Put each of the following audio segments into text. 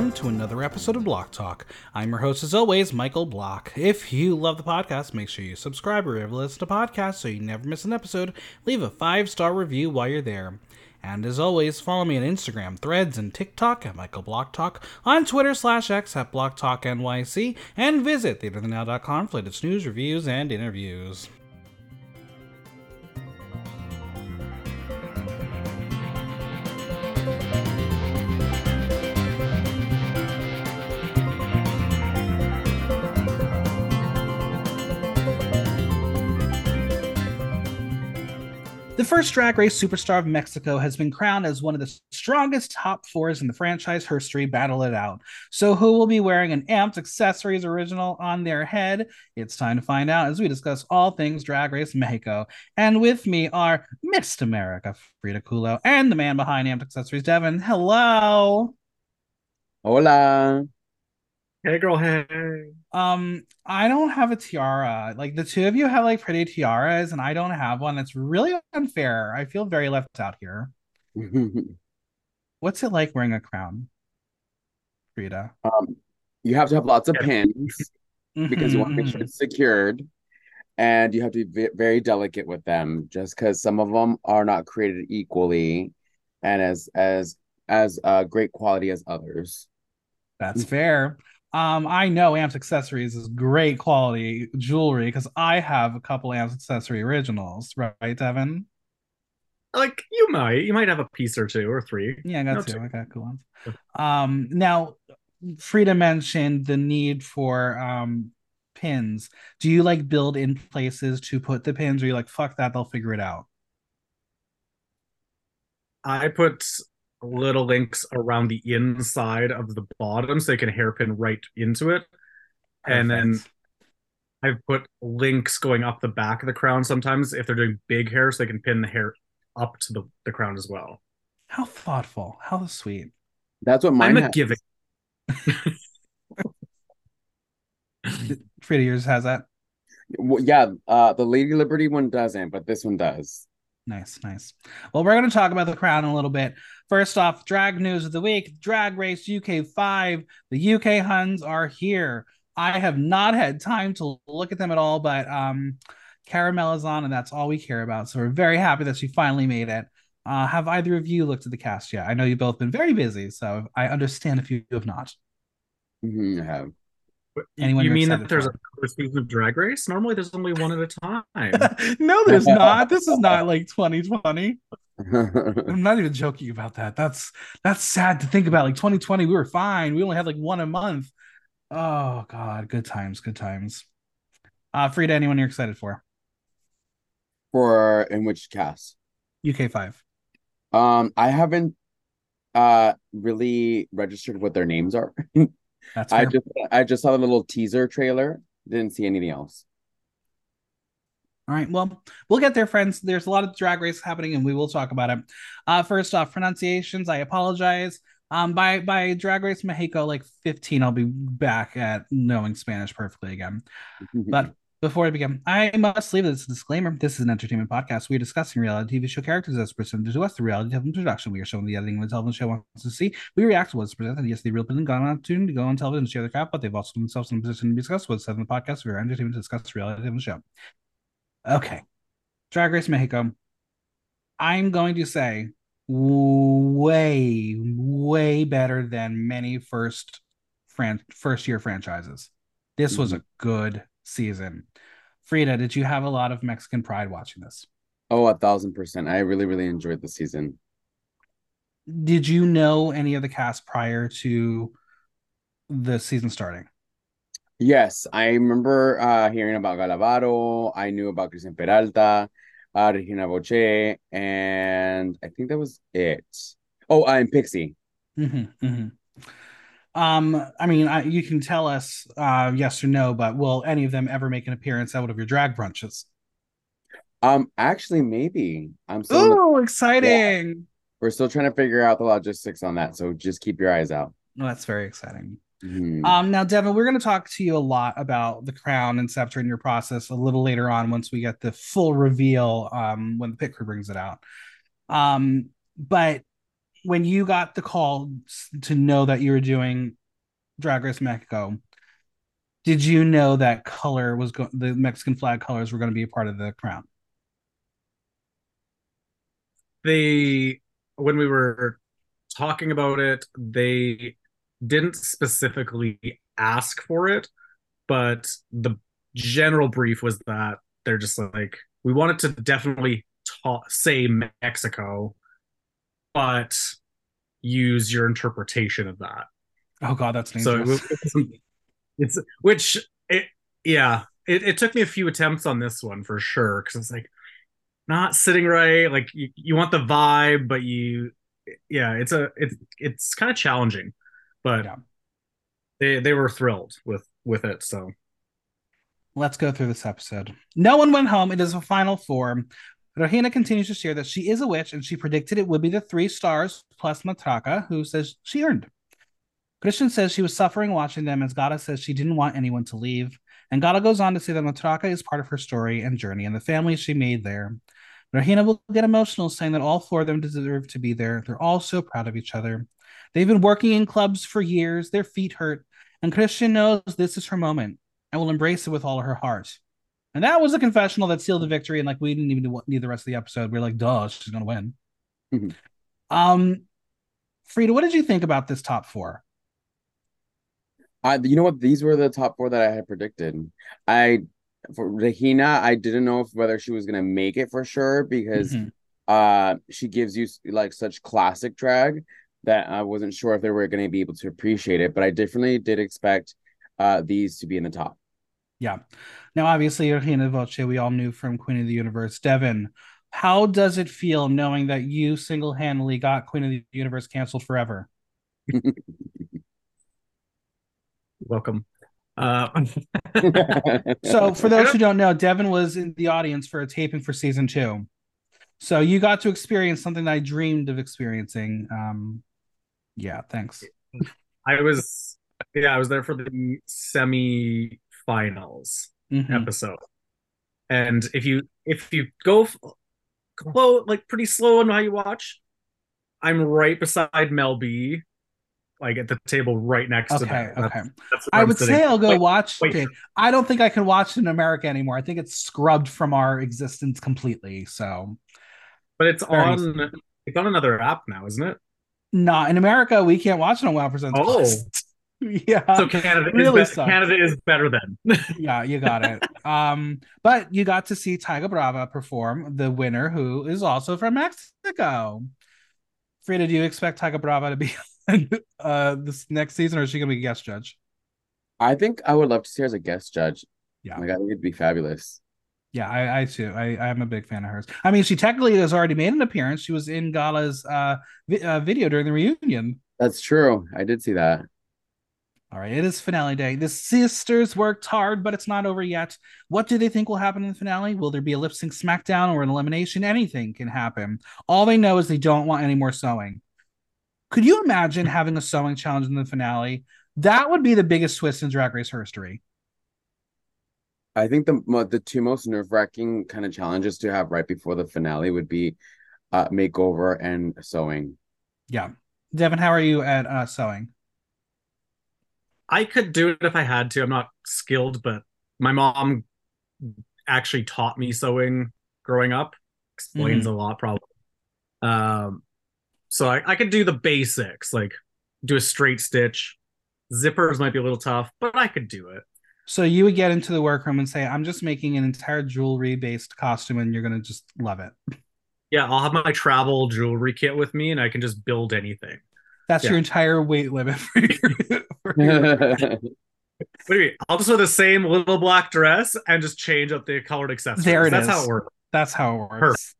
welcome to another episode of Block Talk. I'm your host, as always, Michael Block. If you love the podcast, make sure you subscribe or listen to podcasts so you never miss an episode. Leave a five star review while you're there. And as always, follow me on Instagram, Threads, and TikTok at Michael Block Talk, on Twitter slash X at Block Talk NYC, and visit theaterthenow.com for latest news, reviews, and interviews. The first drag race superstar of Mexico has been crowned as one of the strongest top fours in the franchise history. Battle it out. So, who will be wearing an Amped Accessories original on their head? It's time to find out as we discuss all things Drag Race Mexico. And with me are Miss America, Freeda Kulo, and the man behind Amped Accessories, Devin. Hello. Hola. Hey, girl. Hey. Um, I don't have a tiara. Like the two of you have like pretty tiaras, and I don't have one. It's really unfair. I feel very left out here. What's it like wearing a crown, Freeda? um, you have to have lots of pins because you want to make Mm-hmm, sure it's secured, and you have to be very delicate with them, just because some of them are not created equally, and as as as uh, great quality as others. That's fair. Um, I know Amped Accessories is great quality jewelry because I have a couple Amped Accessory originals, right, Devin? Like you might, you might have a piece or two or three. Yeah, I got No, two. two. I got cool ones. Um, now Freeda mentioned the need for um pins. Do you like build in places to put the pins, or you like fuck that, they'll figure it out? I put little links around the inside of the bottom so they can hairpin right into it, and then I've put links going up the back of the crown sometimes if they're doing big hair, so they can pin the hair up to the, the crown as well. how thoughtful, how sweet. That's what mine I'm a has. giving. Freeda, yours has that. Well, yeah, uh, the Lady Liberty one doesn't, but this one does. Nice, nice. Well, we're going to talk about the crown a little bit. First off, drag news of the week Drag Race UK 5. The UK Huns are here. I have not had time to look at them at all, but um, Cara Melle is on, and that's all we care about. So we're very happy that she finally made it. Uh, have either of you looked at the cast yet? I know you've both been very busy, so I understand if you have not. Mhm, I have. Anyone you mean that there's for? a first season of Drag Race? Normally, there's only one at a time. no, there's not. This is not like 2020. I'm not even joking about that. That's that's sad to think about. Like 2020, we were fine. We only had like one a month. Oh God, good times, good times. Uh Freeda, anyone you're excited for? For in which cast? UK five. Um, I haven't uh really registered what their names are. That's I just I just saw the little teaser trailer. Didn't see anything else. All right. Well, we'll get there, friends. There's a lot of drag race happening, and we will talk about it. Uh, first off, pronunciations. I apologize. Um, by by Drag Race Mexico, like 15, I'll be back at knowing Spanish perfectly again. But before I begin, I must leave this disclaimer. This is an entertainment podcast. We are discussing reality TV show characters as presented to us. The reality television production. We are showing the editing of the television show wants to see. We react to what's presented. Yes, the real person got on opportunity to go on television and share their crap, but they've also themselves in a position to be discussed what's said in the podcast. We are entertainment to discuss the reality of the show. Okay. Drag Race Mexico. I'm going to say way, way better than many first fran- first year franchises. This was mm-hmm. a good season. Freeda, did you have a lot of Mexican pride watching this? Oh, a thousand percent. I really, really enjoyed the season. Did you know any of the cast prior to the season starting? Yes, I remember uh hearing about Gala Varo. I knew about Cristian Peralta, uh, Regina Voce, and I think that was it. Oh, uh, and Pixie. Mm-hmm, mm-hmm. Um, I mean, I, you can tell us uh, yes or no, but will any of them ever make an appearance out of your drag brunches? Um, actually, maybe. I'm still Oh, exciting! we're still trying to figure out the logistics on that, so just keep your eyes out. Well, that's very exciting. Mhm. Um, now, Devin, we're going to talk to you a lot about the crown and scepter in your process a little later on once we get the full reveal um, when the pit crew brings it out. Um, but when you got the call to know that you were doing Drag Race Mexico, did you know that color was go- the Mexican flag colors were going to be a part of the crown? They when we were talking about it, they didn't specifically ask for it, but the general brief was that they're just like we wanted to definitely ta- say Mexico, but use your interpretation of that. Oh god, that's dangerous. So it's which it yeah it, it took me a few attempts on this one for sure because it's like not sitting right like you, you want the vibe but you yeah it's a it's it's kind of challenging but Yeah. they they were thrilled with with it so Let's go through this episode. No one went home. It is a final four. Regina continues to share that she is a witch and she predicted it would be the three stars plus Matraka, who says she earned. Cristian says she was suffering watching them as Gala says she didn't want anyone to leave. And Gala goes on to say that Matraka is part of her story and journey and the family she made there. Regina will get emotional saying that all four of them deserve to be there. They're all so proud of each other. They've been working in clubs for years. Their feet hurt. And Cristian knows this is her moment and will embrace it with all her heart. And that was a confessional that sealed the victory. And like we didn't even need the rest of the episode. We are like, duh, she's gonna win. Mhm. Um, Freeda, what did you think about this top four? I, you know what? These were the top four that I had predicted. I for Regina, I didn't know if whether she was gonna make it for sure because Mhm. uh she gives you like such classic drag that I wasn't sure if they were gonna be able to appreciate it, but I definitely did expect uh these to be in the top. Yeah. Now, obviously, Regina Voce, we all knew from Queen of the Universe. Devin, how does it feel knowing that you single handedly got Queen of the Universe canceled forever? welcome uh So, for those who don't know, Devin was in the audience for a taping for season two. So, you got to experience something that I dreamed of experiencing. Um, yeah, thanks. i was yeah i was there for the semi-finals Mhm. episode. And if you if you go slow, like pretty slow on how you watch, I'm right beside Mel B, like at the table right next to Okay, them. That's- okay. that's where I I'm would sitting. say I'll go Wait, watch wait. it. I don't think I can watch it in America anymore. I think it's scrubbed from our existence completely. So, but it's Very on it's on another app now, isn't it? not in America, we can't watch it on Wow Presents. Oh. Plus. yeah. So Canada really is be- Canada is better than. yeah, you got it. Um, but you got to see Taiga Brava perform, the winner, who is also from Mexico. Freeda, do you expect Taiga Brava to be uh this next season, or is she gonna be a guest judge? I think I would love to see her as a guest judge. Yeah. Like I think it'd be fabulous. Yeah, I, I too. I, I'm a big fan of hers. I mean, she technically has already made an appearance. She was in Gala's uh, vi- uh video during the reunion. That's true. I did see that. All right, it is finale day. The sisters worked hard, but it's not over yet. What do they think will happen in the finale? Will there be a lip sync smackdown or an elimination? Anything can happen. All they know is they don't want any more sewing. Could you imagine having a sewing challenge in the finale? That would be the biggest twist in Drag Race history. I think the the two most nerve wracking kind of challenges to have right before the finale would be uh makeover and sewing. Yeah. Devin, how are you at uh, sewing? I could do it if I had to. I'm not skilled, but my mom actually taught me sewing growing up. Explains a lot, probably. Um, so I, I could do the basics, like do a straight stitch. Zippers might be a little tough, but I could do it. So you would get into the workroom and say, I'm just making an entire jewelry based costume and you're going to just love it. Yeah, I'll have my travel jewelry kit with me, and I can just build anything. That's Yeah. your entire weight limit for your, for your What do you mean? I'll just wear the same little black dress and just change up the colored accessories. There it That's is. how it works. That's how it works. Perfect.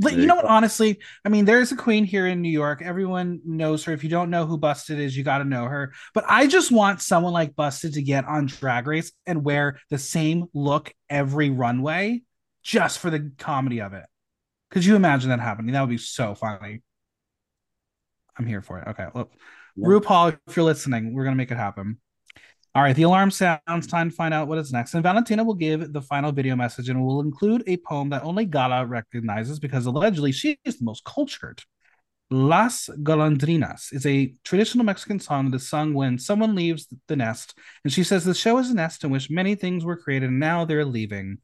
There you you know what? Honestly, I mean, there's a queen here in New York. Everyone knows her. If you don't know who Busted is, you got to know her. But I just want someone like Busted to get on Drag Race and wear the same look every runway just for the comedy of it. Could you imagine that happening? That would be so funny. I'm here for it. Okay. Well, Yeah. RuPaul, if you're listening, we're going to make it happen. All right, the alarm sounds. Time to find out what is next. And Valentina will give the final video message and will include a poem that only Gala recognizes because allegedly she is the most cultured. Las Golondrinas is a traditional Mexican song that is sung when someone leaves the nest. And she says the show is a nest in which many things were created and now they're leaving.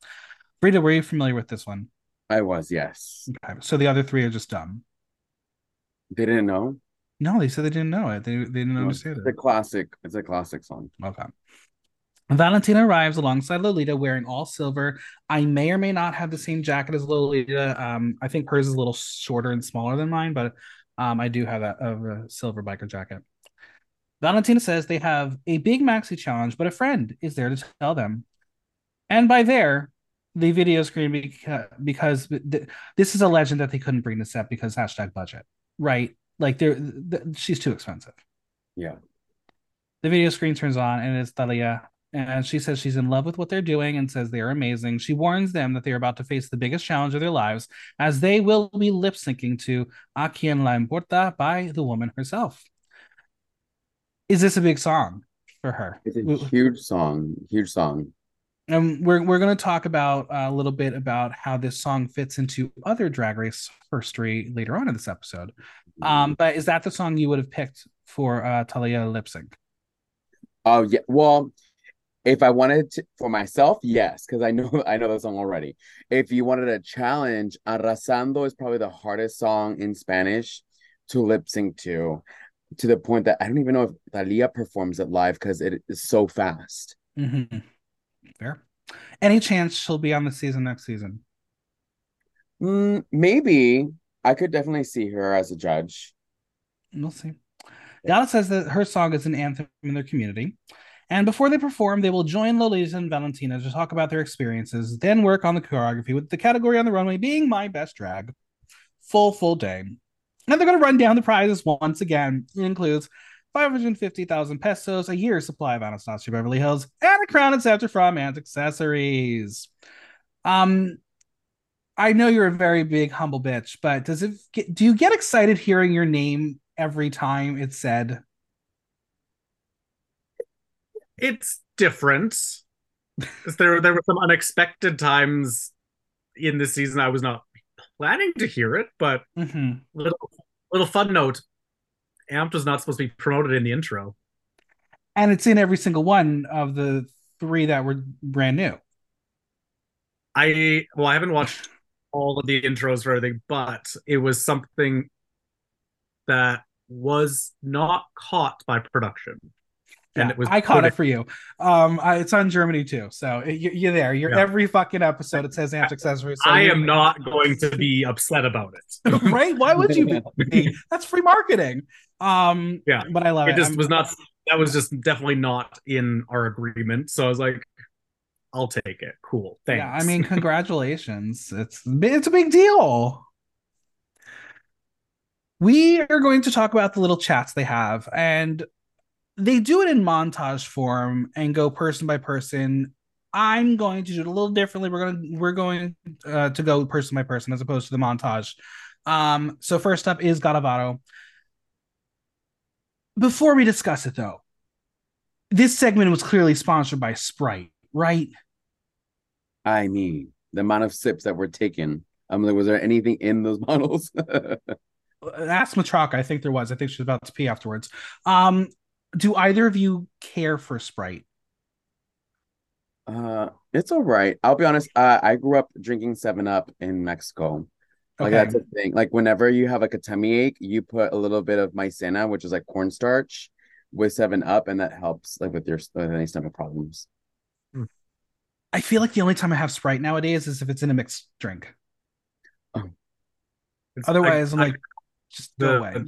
Rita, were you familiar with this one? I was, yes. Okay. So the other three are just dumb. They didn't know? No, they said they didn't know it. They, they didn't No, understand it's it. a classic. It's a classic song. Okay. Valentina arrives alongside Lolita wearing all silver. I may or may not have the same jacket as Lolita. Um, I think hers is a little shorter and smaller than mine, but um, I do have a, a silver biker jacket. Valentina says they have a big maxi challenge, but a friend is there to tell them. And by there, the video screen because, because th- this is a legend that they couldn't bring to set because hashtag budget, right? Like they're th- she's too expensive. Yeah. The video screen turns on and it's Thalia and she says she's in love with what they're doing and says they are amazing. She warns them that they are about to face the biggest challenge of their lives as they will be lip syncing to A Quien Le Importa by the woman herself. Is this a big song for her? It's a huge song. Huge song. And we're we're going to talk about uh, a little bit about how this song fits into other Drag Race history later on in this episode. Um, but is that the song you would have picked for uh, Thalia lip sync? Oh yeah. Well, if I wanted to for myself, yes, because I know I know the song already. If you wanted a challenge, Arrasando is probably the hardest song in Spanish to lip sync to, to the point that I don't even know if Thalia performs it live because it is so fast. Mm-hmm. Fair. Any chance she'll be on the season next season? Mm, maybe I could definitely see her as a judge. We'll see. Gala says that her song is an anthem in their community. And before they perform, they will join Lolita and Valentina to talk about their experiences, then work on the choreography with the category on the runway being my best drag. Full, full day. And they're going to run down the prizes once again. It includes 550,000 pesos, a year's supply of Anastasia Beverly Hills, and a crown and scepter from Amped accessories. Um, I know you're a very big humble bitch, but does it get, do you get excited hearing your name every time it's said? It's different. there there were some unexpected times in this season I was not planning to hear it, but mm-hmm. little little fun note. Amped was not supposed to be promoted in the intro. And it's in every single one of the three that were brand new. I well, I haven't watched all of the intros for everything, but it was something that was not caught by production. And yeah, it was I caught it for you. Um, I, it's on Germany too, so you, are there. You're yeah. every fucking episode. It says Amped accessories. So I am not going to be upset about it. right? Why would you be? That's free marketing. Um, yeah, but I love it. It just I'm, was not. That was just definitely not in our agreement. So I was like, I'll take it. Cool. Thanks. Yeah, I mean, congratulations. it's it's a big deal. We are going to talk about the little chats they have, and they do it in montage form and go person by person. I'm going to do it a little differently. We're going to we're going uh, to go person by person as opposed to the montage. Um, so first up is Gala Varo. Before we discuss it though, this segment was clearly sponsored by Sprite, right? I mean, the amount of sips that were taken. I'm like, was there anything in those bottles? Ask Matraka. I think there was. I think she's about to pee afterwards. Um, do either of you care for Sprite? Uh, it's all right. I'll be honest. Uh, I grew up drinking Seven Up in Mexico. Like okay. that's a thing. Like whenever you have like a tummy ache, you put a little bit of maicena, which is like cornstarch, with Seven Up, and that helps like with your with any stomach problems. I feel like the only time I have Sprite nowadays is if it's in a mixed drink. Oh. Otherwise, I, am like, just go away. Like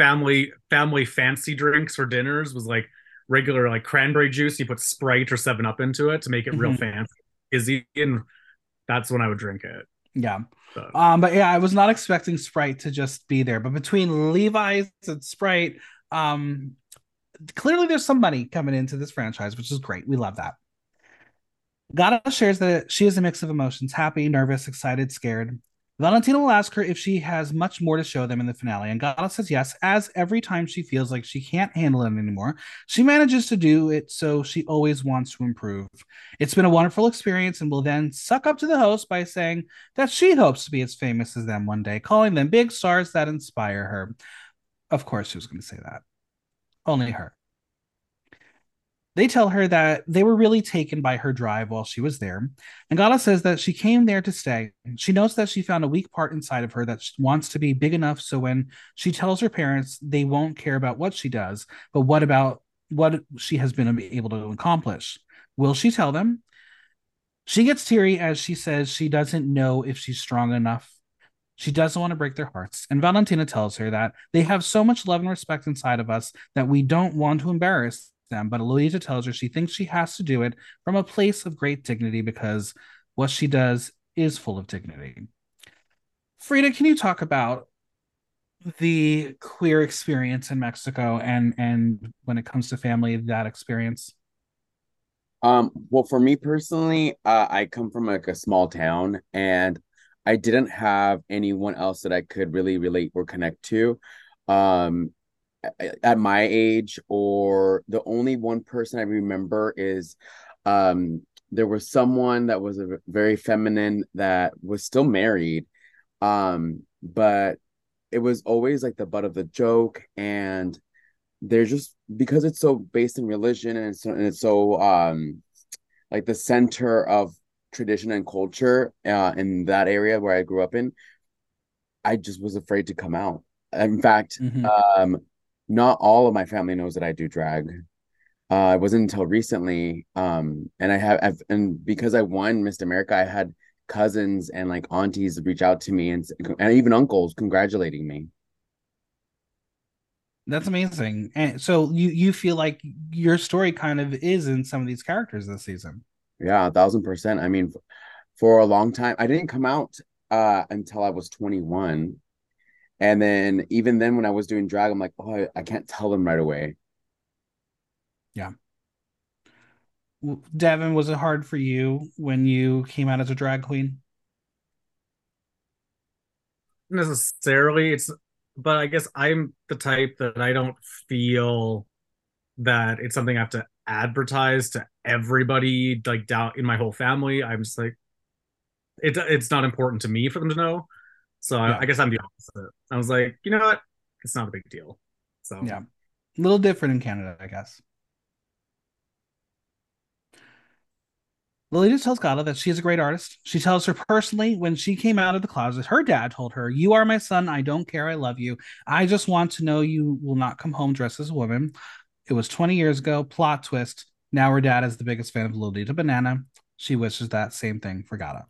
family family fancy drinks for dinners was like regular like cranberry juice. You put Sprite or Seven Up into it to make it real mm-hmm. fancy. Izzy, and that's when I would drink it. Yeah. So. Um, but yeah, I was not expecting Sprite to just be there. But between Levi's and Sprite, um, clearly there's some money coming into this franchise, which is great. We love that. Gala shares that she is a mix of emotions happy, nervous, excited, scared. Valentina will ask her if she has much more to show them in the finale, and Gala says yes, as every time she feels like she can't handle it anymore, she manages to do it so she always wants to improve. It's been a wonderful experience, and will then suck up to the host by saying that she hopes to be as famous as them one day, calling them big stars that inspire her. Of course, she was going to say that. Only her. They tell her that they were really taken by her drive while she was there. And Gala says that she came there to stay. She knows that she found a weak part inside of her that wants to be big enough so when she tells her parents, they won't care about what she does, but what about what she has been able to accomplish. Will she tell them? She gets teary as she says she doesn't know if she's strong enough. She doesn't want to break their hearts. And Valentina tells her that they have so much love and respect inside of us that we don't want to embarrass them. But Lolita tells her she thinks she has to do it from a place of great dignity because what she does is full of dignity. Freeda, can you talk about the queer experience in Mexico and and when it comes to family, that experience? Um, well, for me personally, uh, I come from like a small town and I didn't have anyone else that I could really relate or connect to. Um, at my age or the only one person I remember is um there was someone that was a very feminine that was still married um but it was always like the butt of the joke and they're just because it's so based in religion and it's so, and it's so um like the center of tradition and culture uh in that area where I grew up in I just was afraid to come out in fact mm-hmm. um not all of my family knows that I do drag. Uh, it wasn't until recently, um, and I have, I've, and because I won Miss America, I had cousins and like aunties reach out to me and and even uncles congratulating me. That's amazing. And so you you feel like your story kind of is in some of these characters this season. Yeah, a thousand percent. I mean, for a long time, I didn't come out uh until I was 21. And then even then, when I was doing drag, I'm like, oh, I, I can't tell them right away. Yeah. Devin, was it hard for you when you came out as a drag queen? Necessarily, it's but I guess I'm the type that I don't feel that it's something I have to advertise to everybody like down in my whole family. I'm just like it, it's not important to me for them to know. So yeah. I, I, guess I'm the opposite. I was like, you know what? It's not a big deal. So yeah, a little different in Canada, I guess. Lolita tells Gala that she is a great artist. She tells her personally when she came out of the closet, her dad told her, You are my son. I don't care. I love you. I just want to know you will not come home dressed as a woman. It was 20 years ago. Plot twist. Now her dad is the biggest fan of Lolita Banana. She wishes that same thing for Gala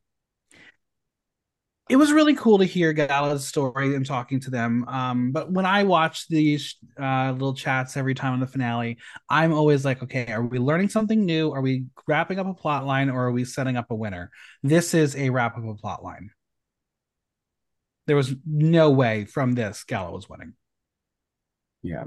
it was really cool to hear Gala's story and talking to them. Um, but when I watch these uh, little chats every time on the finale, I'm always like, okay, are we learning something new? Are we wrapping up a plot line or are we setting up a winner? This is a wrap up a plot line. There was no way from this Gala was winning. Yeah.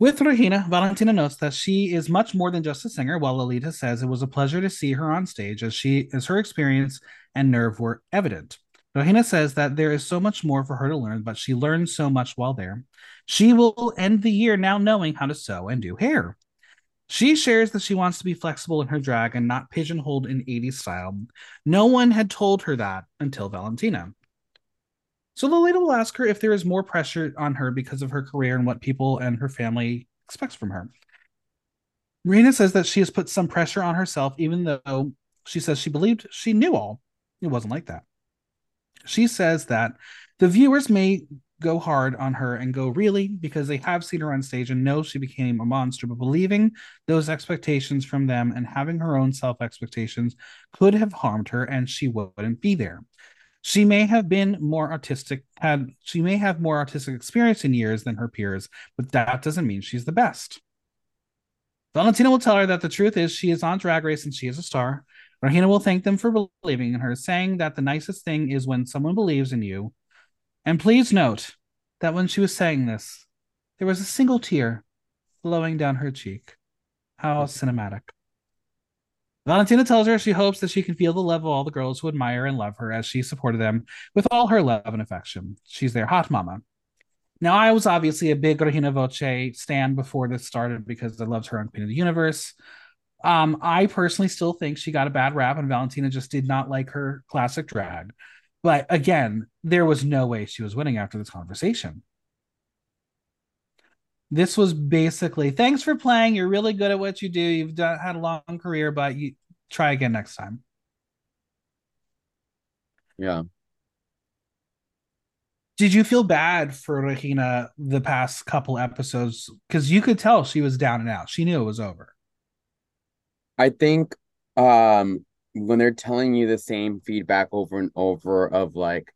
With Regina, Valentina notes that she is much more than just a singer, while Lolita says it was a pleasure to see her on stage as she as her experience and nerve were evident. Regina says that there is so much more for her to learn, but she learned so much while there. She will end the year now knowing how to sew and do hair. She shares that she wants to be flexible in her drag and not pigeonholed in 80s style. No one had told her that until Valentina. So Lolita will ask her if there is more pressure on her because of her career and what people and her family expects from her. Marina says that she has put some pressure on herself, even though she says she believed she knew all. It wasn't like that. She says that the viewers may go hard on her and go really because they have seen her on stage and know she became a monster, but believing those expectations from them and having her own self expectations could have harmed her and she wouldn't be there. She may have been more artistic, had she may have more artistic experience in years than her peers, but that doesn't mean she's the best. Valentina will tell her that the truth is she is on Drag Race and she is a star. Regina will thank them for believing in her, saying that the nicest thing is when someone believes in you. And please note that when she was saying this, there was a single tear flowing down her cheek. How cinematic. Valentina tells her she hopes that she can feel the love of all the girls who admire and love her as she supported them with all her love and affection. She's their hot mama. Now, I was obviously a big Regina Voce stand before this started because I loved her on Queen of the Universe. Um, I personally still think she got a bad rap, and Valentina just did not like her classic drag. But again, there was no way she was winning after this conversation. This was basically thanks for playing. You're really good at what you do. You've done, had a long career, but you try again next time. Yeah. Did you feel bad for Regina the past couple episodes? Because you could tell she was down and out. She knew it was over. I think um when they're telling you the same feedback over and over of like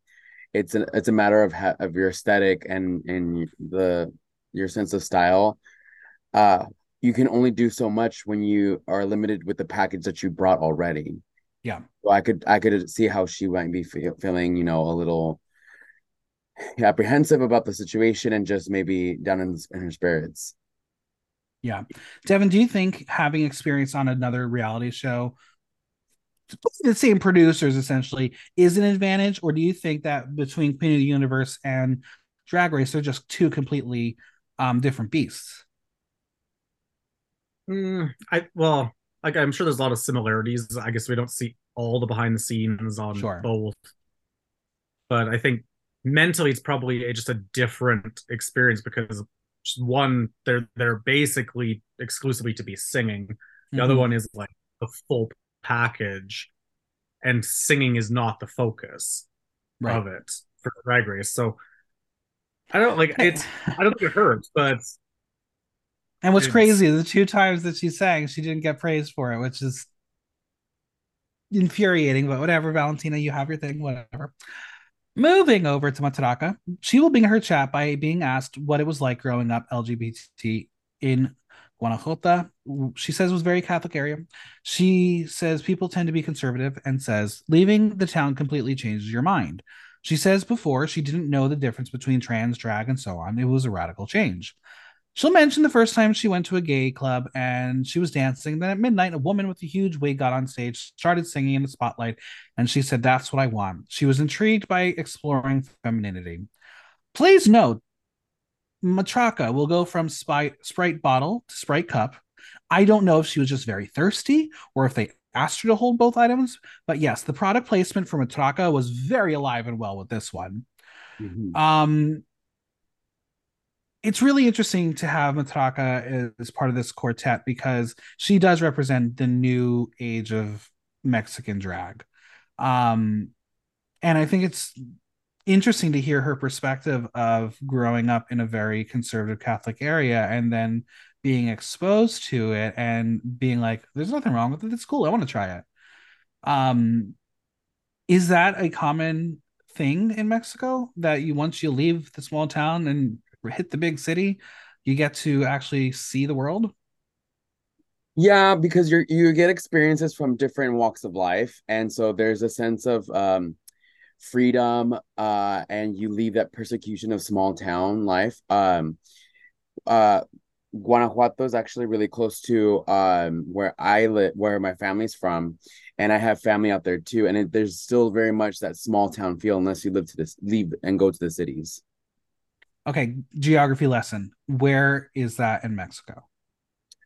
it's a it's a matter of ha- of your aesthetic and and the your sense of style uh you can only do so much when you are limited with the package that you brought already Yeah. so i could i could see how she might be feel, feeling you know a little apprehensive about the situation and just maybe down in, in her spirits Yeah. Devin, do you think having experience on another reality show, the same producers essentially, is an advantage? Or do you think that between Queen of the Universe and Drag Race, they're just two completely um, different beasts? Mm, I well, like I'm sure there's a lot of similarities. I guess we don't see all the behind the scenes on Sure. both, but I think mentally it's probably a, just a different experience because one they're they're basically exclusively to be singing. The other Mhm. one is like the full package, and singing is not the focus right. of it for Drag Race. So I don't like it's. I don't think it hurts, but And what's It's- crazy, the two times that she sang, she didn't get praised for it, which is infuriating, but whatever, Valentina, you have your thing, whatever. Moving over to Mataraka, she will begin her chat by being asked what it was like growing up LGBT in Guanajuato. She says it was very Catholic area. She says people tend to be conservative and says leaving the town completely changes your mind. She says before she didn't know the difference between trans, drag, and so on. It was a radical change. She'll mention the first time she went to a gay club and she was dancing. Then at midnight, a woman with a huge wig got on stage, started singing in the spotlight, and she said, That's what I want. She was intrigued by exploring femininity. Please note, Matraka will go from Sprite, Sprite bottle to Sprite cup. I don't know if she was just very thirsty or if they asked her to hold both items, but yes, the product placement from Matraka was very alive and well with this one. Mhm. Um, it's really interesting to have Matraka as part of this quartet because she does represent the new age of Mexican drag. Um, and I think it's interesting to hear her perspective of growing up in a very conservative Catholic area and then being exposed to it and being like, there's nothing wrong with it. It's cool. I want to try it. Um, is that a common thing in Mexico that you once you leave the small town and hit the big city, you get to actually see the world? Yeah, because you're you get experiences from different walks of life, and so there's a sense of um freedom uh and you leave that persecution of small town life. Um uh Guanajuato is actually really close to um where I live where my family's from and I have family out there too and it, there's still very much that small town feel unless you live to this leave and go to the cities. Okay, geography lesson. Where is that in Mexico?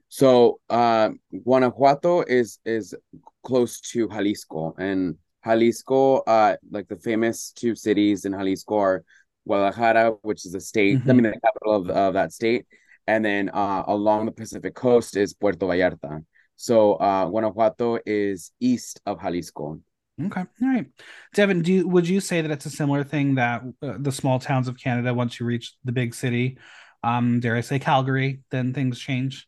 So uh, Guanajuato is is close to Jalisco, and Jalisco, uh, like the famous two cities in Jalisco are Guadalajara, which is the state, I Mhm. mean the capital of, of that state, and then uh, along the Pacific coast is Puerto Vallarta. So uh, Guanajuato is east of Jalisco. Okay, all right. Devin, do you, would you say that it's a similar thing that uh, the small towns of Canada, once you reach the big city, um, dare I say Calgary, then things change?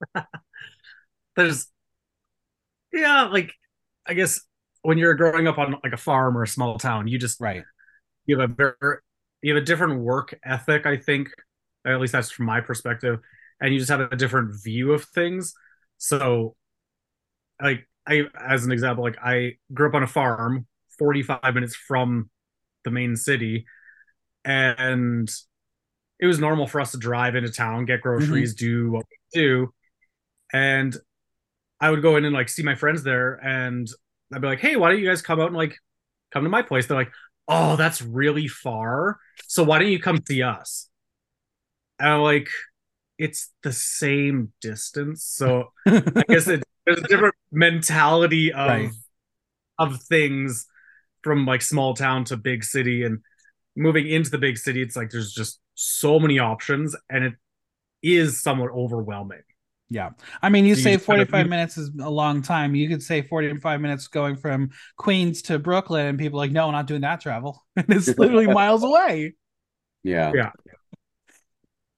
there's yeah like i guess when you're growing up on like a farm or a small town you just Right. you have a very you have a different work ethic i think at least that's from my perspective and you just have a different view of things so like i as an example like i grew up on a farm 45 minutes from the main city and it was normal for us to drive into town get mm-hmm. groceries do what we do and I would go in and like see my friends there, and I'd be like, "Hey, why don't you guys come out and like come to my place?" They're like, "Oh, that's really far. So why don't you come see us?" And I'm like, "It's the same distance." So I guess it, there's a different mentality of Right. of things from like small town to big city, and moving into the big city, it's like there's just so many options, and it is somewhat overwhelming. Yeah. I mean, you So you say just kind of- 45 minutes is a long time. You could say 45 minutes going from Queens to Brooklyn, and people are like, no, I'm not doing that travel. And it's literally miles away. Yeah. Yeah.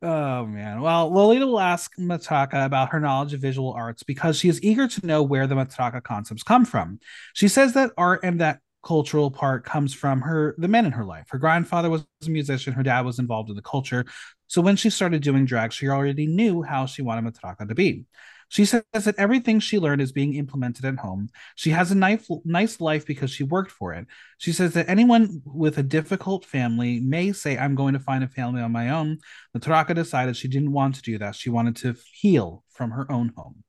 Oh man. Well, Lolita will ask Matraka about her knowledge of visual arts because she is eager to know where the Matraka concepts come from. She says that art and that cultural part comes from her the men in her life. Her grandfather was a musician, her dad was involved in the culture. So when she started doing drag, she already knew how she wanted Matraka to be. She says that everything she learned is being implemented at home. She has a nice, nice life because she worked for it. She says that anyone with a difficult family may say, I'm going to find a family on my own. Matraka decided she didn't want to do that. She wanted to heal from her own home.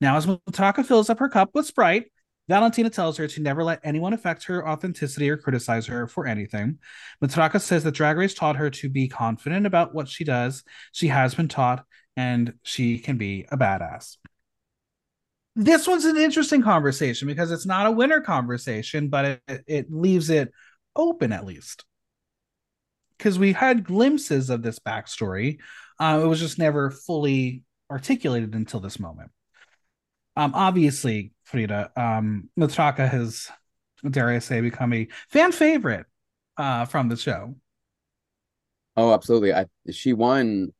Now, as Matraka fills up her cup with Sprite, Valentina tells her to never let anyone affect her authenticity or criticize her for anything. Matraka says that Drag Race taught her to be confident about what she does. She has been taught, and she can be a badass. This one's an interesting conversation because it's not a winner conversation, but it, it leaves it open at least. Because we had glimpses of this backstory. Uh, it was just never fully articulated until this moment. Um, obviously, Freeda, um, has, dare I say, become a fan favorite uh, from the show. Oh, absolutely. I she won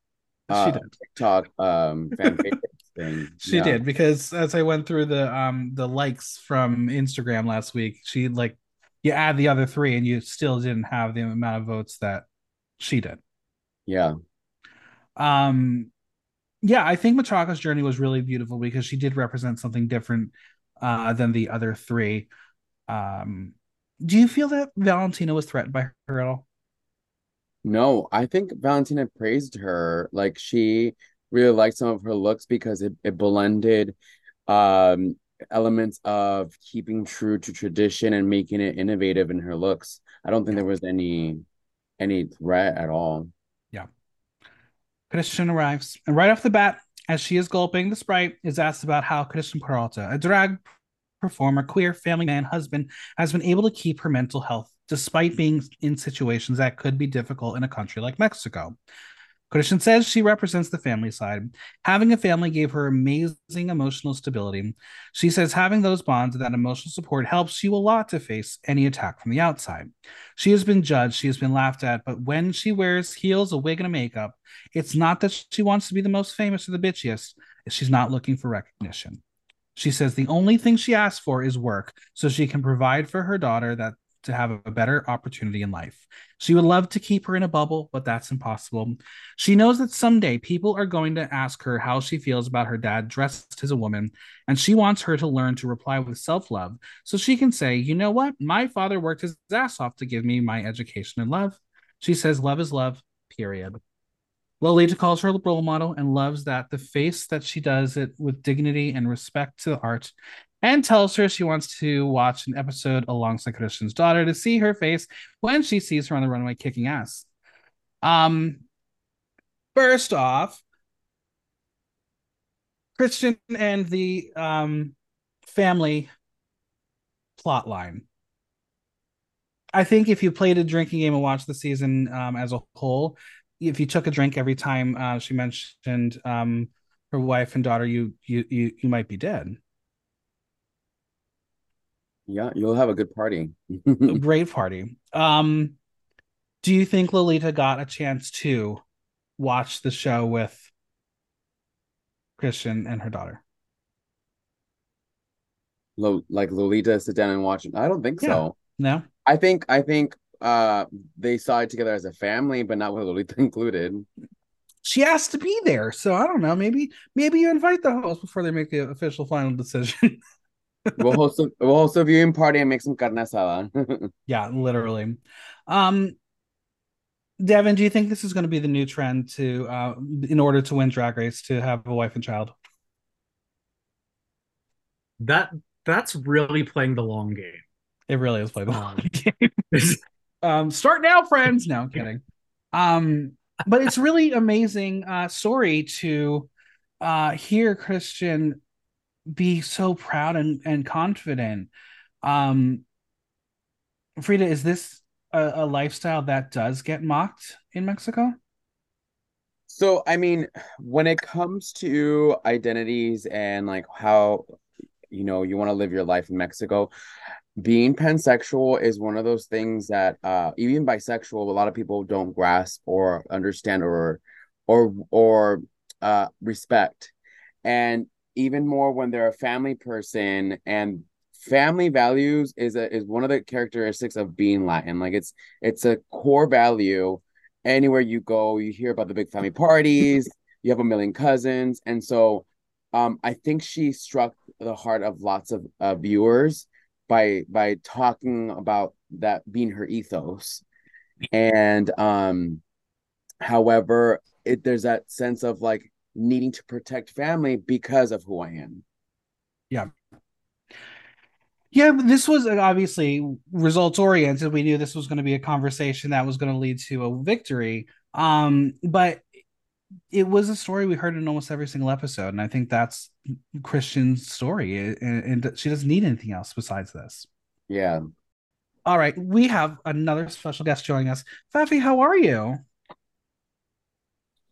uh she did. TikTok um fan thing. She Yeah. did because as I went through the um the likes from Instagram last week, she like you add the other three and you still didn't have the amount of votes that she did. Yeah. Um yeah, I think Matraka's journey was really beautiful because she did represent something different uh than the other three. Um do you feel that Valentina was threatened by her at all? No, I think Valentina praised her. Like she really liked some of her looks because it, it blended um elements of keeping true to tradition and making it innovative in her looks. I don't think there was any any threat at all. Yeah. Cristian arrives, and right off the bat, as she is gulping, the sprite is asked about how Cristian Peralta, a drag performer, queer, family man, husband, has been able to keep her mental health despite being in situations that could be difficult in a country like Mexico. Cristian says she represents the family side. Having a family gave her amazing emotional stability. She says having those bonds and that emotional support helps you a lot to face any attack from the outside. She has been judged, she has been laughed at, but when she wears heels, a wig, and a makeup, it's not that she wants to be the most famous or the bitchiest. She's not looking for recognition. She says the only thing she asks for is work so she can provide for her daughter that to have a better opportunity in life. She would love to keep her in a bubble, but that's impossible. She knows that someday people are going to ask her how she feels about her dad dressed as a woman, and she wants her to learn to reply with self love so she can say, you know what? My father worked his ass off to give me my education and love. She says, love is love, period. Lolita calls her a role model and loves that the face that she does it with dignity and respect to the art, and tells her she wants to watch an episode alongside Cristian's daughter to see her face when she sees her on the runway kicking ass. Um, first off, Cristian and the um family plot line. I think if you played a drinking game and watched the season um, as a whole, if you took a drink every time uh, she mentioned um, her wife and daughter, you you you you might be dead. Yeah, you'll have a good party. Great party. Um, do you think Lolita got a chance to watch the show with Cristian and her daughter? Lo like Lolita sit down and watch it. I don't think Yeah. so. No. I think I think uh they saw it together as a family, but not with Lolita included. She has to be there, so I don't know. Maybe maybe you invite the host before they make the official final decision. We'll host a we'll host a viewing party and make some carne asada. yeah, literally. Um, Devin, do you think this is going to be the new trend to, uh, in order to win Drag Race, to have a wife and child? that that's really playing the long game. It really is playing the Um, long game. um, start now, friends. No, I'm kidding. Um, but it's really amazing uh, story to uh, hear Cristian be so proud and, and confident. Um, Freeda, is this a, a lifestyle that does get mocked in Mexico? So, I mean, when it comes to identities and like how, you know, you want to live your life in Mexico, being pansexual is one of those things that uh even bisexual, a lot of people don't grasp or understand or or or uh respect. And even more when they're a family person and family values is a is one of the characteristics of being Latin. Like it's it's a core value anywhere you go, you hear about the big family parties, you have a million cousins. And so um, I think she struck the heart of lots of uh, viewers by by talking about that being her ethos. And um, however, it there's that sense of like needing to protect family because of who I am. Yeah, Yeah, this was uh, obviously results oriented. We knew this was going to be a conversation that was going to lead to a victory. Um, but it was a story we heard in almost every single episode, and I think that's Cristian's story, and, and she doesn't need anything else besides this. Yeah. All right, we have another special guest joining us. Faffy, how are you?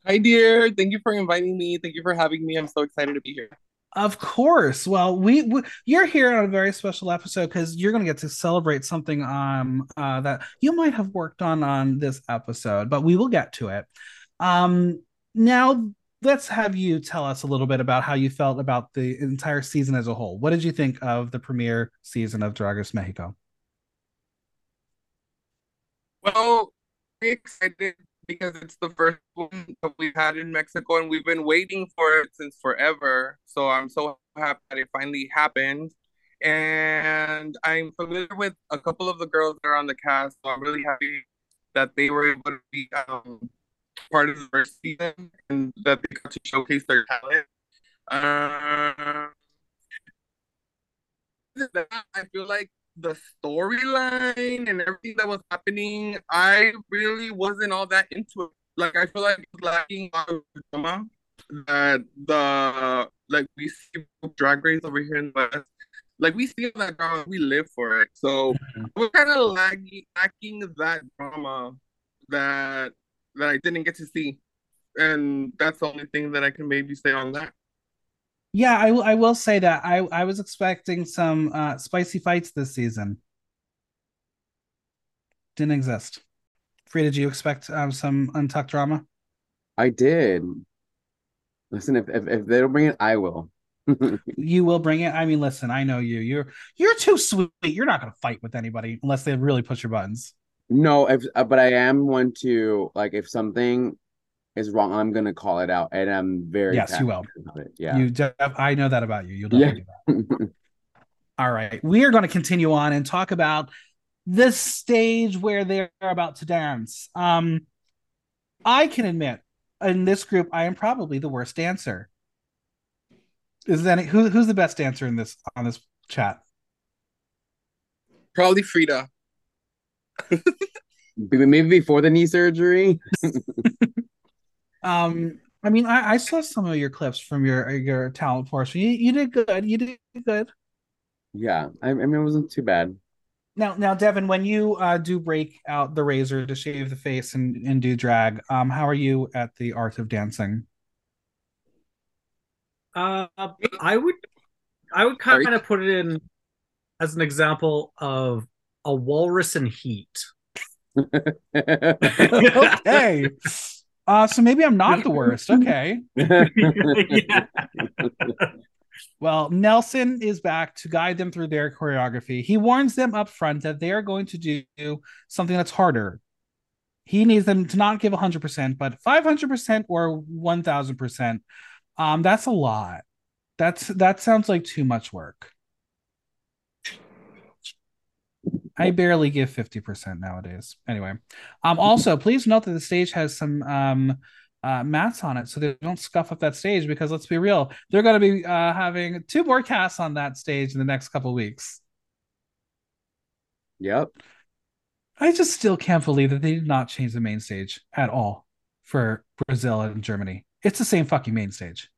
Hi, dear. Thank you for inviting me. Thank you for having me. I'm so excited to be here. Of course. Well, we, we you're here on a very special episode because you're going to get to celebrate something um uh, that you might have worked on on this episode, but we will get to it. Um, now let's have you tell us a little bit about how you felt about the entire season as a whole. What did you think of the premiere season of Drag Race Mexico? Well, very excited because it's the first one that we've had in Mexico and we've been waiting for it since forever. So I'm so happy that it finally happened. And I'm familiar with a couple of the girls that are on the cast, so I'm really happy that they were able to be um, part of the first season and that they got to showcase their talent. Uh, I feel like the storyline and everything that was happening, I really wasn't all that into it. Like I feel like it was lacking a lot of drama that the like we see Drag Race over here in the West. Like we see that drama, we live for it. So mm-hmm. we're kind of lacking lacking that drama that that I didn't get to see. And that's the only thing that I can maybe say on that. Yeah, I will. I will say that I I was expecting some uh, spicy fights this season. Didn't exist. Freeda, did you expect um, some untucked drama? I did. Listen, if if, if they don't bring it, I will. You will bring it. I mean, listen, I know you. You're you're too sweet. You're not gonna fight with anybody unless they really push your buttons. No, if uh, but I am one to like if something is wrong, I'm gonna call it out, and I'm very Yes, you will. about it. Yeah. You, def- I know that about you. You'll Yeah. do that. All right, we are going to continue on and talk about this stage where they're about to dance. Um, I can admit, in this group, I am probably the worst dancer. Is that who? Who's the best dancer in this on this chat? Probably Freeda. Maybe maybe before the knee surgery. Um, I mean, I, I saw some of your clips from your your talent portion. You, you did good. You did good. Yeah, I, I mean it wasn't too bad. Now, now, Devin, when you uh, do break out the razor to shave the face and, and do drag, um, how are you at the art of dancing? Uh, I would, I would kind of put it in as an example of a walrus in heat. okay. Uh, so maybe I'm not the worst. Okay. yeah. Well, Nelson is back to guide them through their choreography. He warns them up front that they are going to do something that's harder. He needs them to not give 100%, but 500% or 1000%. Um, that's a lot. That's that sounds like too much work. I barely give 50% nowadays. Anyway, um, also please note that the stage has some um uh, mats on it so they don't scuff up that stage because let's be real, they're going to be uh, having two more casts on that stage in the next couple weeks. Yep. I just still can't believe that they did not change the main stage at all for Brazil and Germany. It's the same fucking main stage.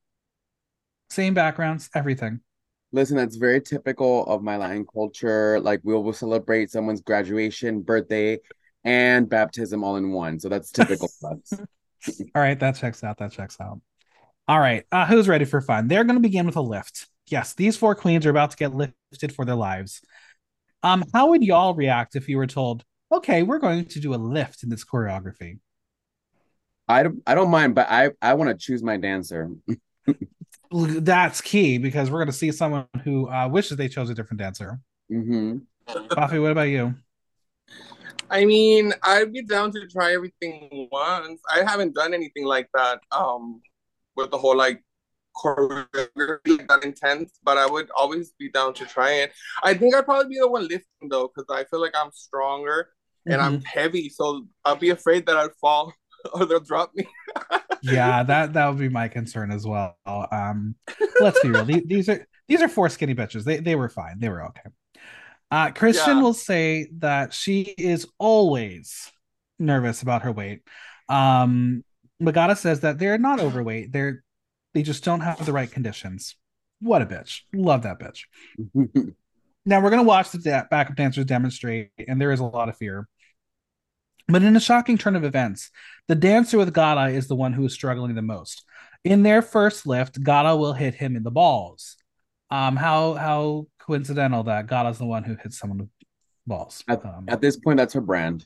Same backgrounds, everything. Listen, that's very typical of my Latin culture. Like we will celebrate someone's graduation, birthday, and baptism all in one. So that's typical of us. All right, that checks out. That checks out. All right, uh, who's ready for fun? They're going to begin with a lift. Yes, these four queens are about to get lifted for their lives. Um, how would y'all react if you were told, "Okay, we're going to do a lift in this choreography"? I don't, I don't mind, but I, I want to choose my dancer. That's key because we're going to see someone who uh, wishes they chose a different dancer. hmm Faffy, what about you? I mean, I'd be down to try everything once. I haven't done anything like that. Um, with the whole like choreography that intense, but I would always be down to try it. I think I'd probably be the one lifting though, because I feel like I'm stronger and I'm heavy, so I'll be afraid that I'd fall or they'll drop me. yeah, that that would be my concern as well. Um, let's be real; these, are these are four skinny bitches. They they were fine. They were okay. Uh, Cristian Yeah. will say that she is always nervous about her weight. Um, Matraka says that they're not overweight. They're they just don't have the right conditions. What a bitch! Love that bitch. Now we're gonna watch the da- backup dancers demonstrate, and there is a lot of fear. But in a shocking turn of events, the dancer with Gala is the one who is struggling the most. In their first lift, Gala will hit him in the balls. Um, how how coincidental that Gala's the one who hits someone with balls. At, Um, at this point, that's her brand.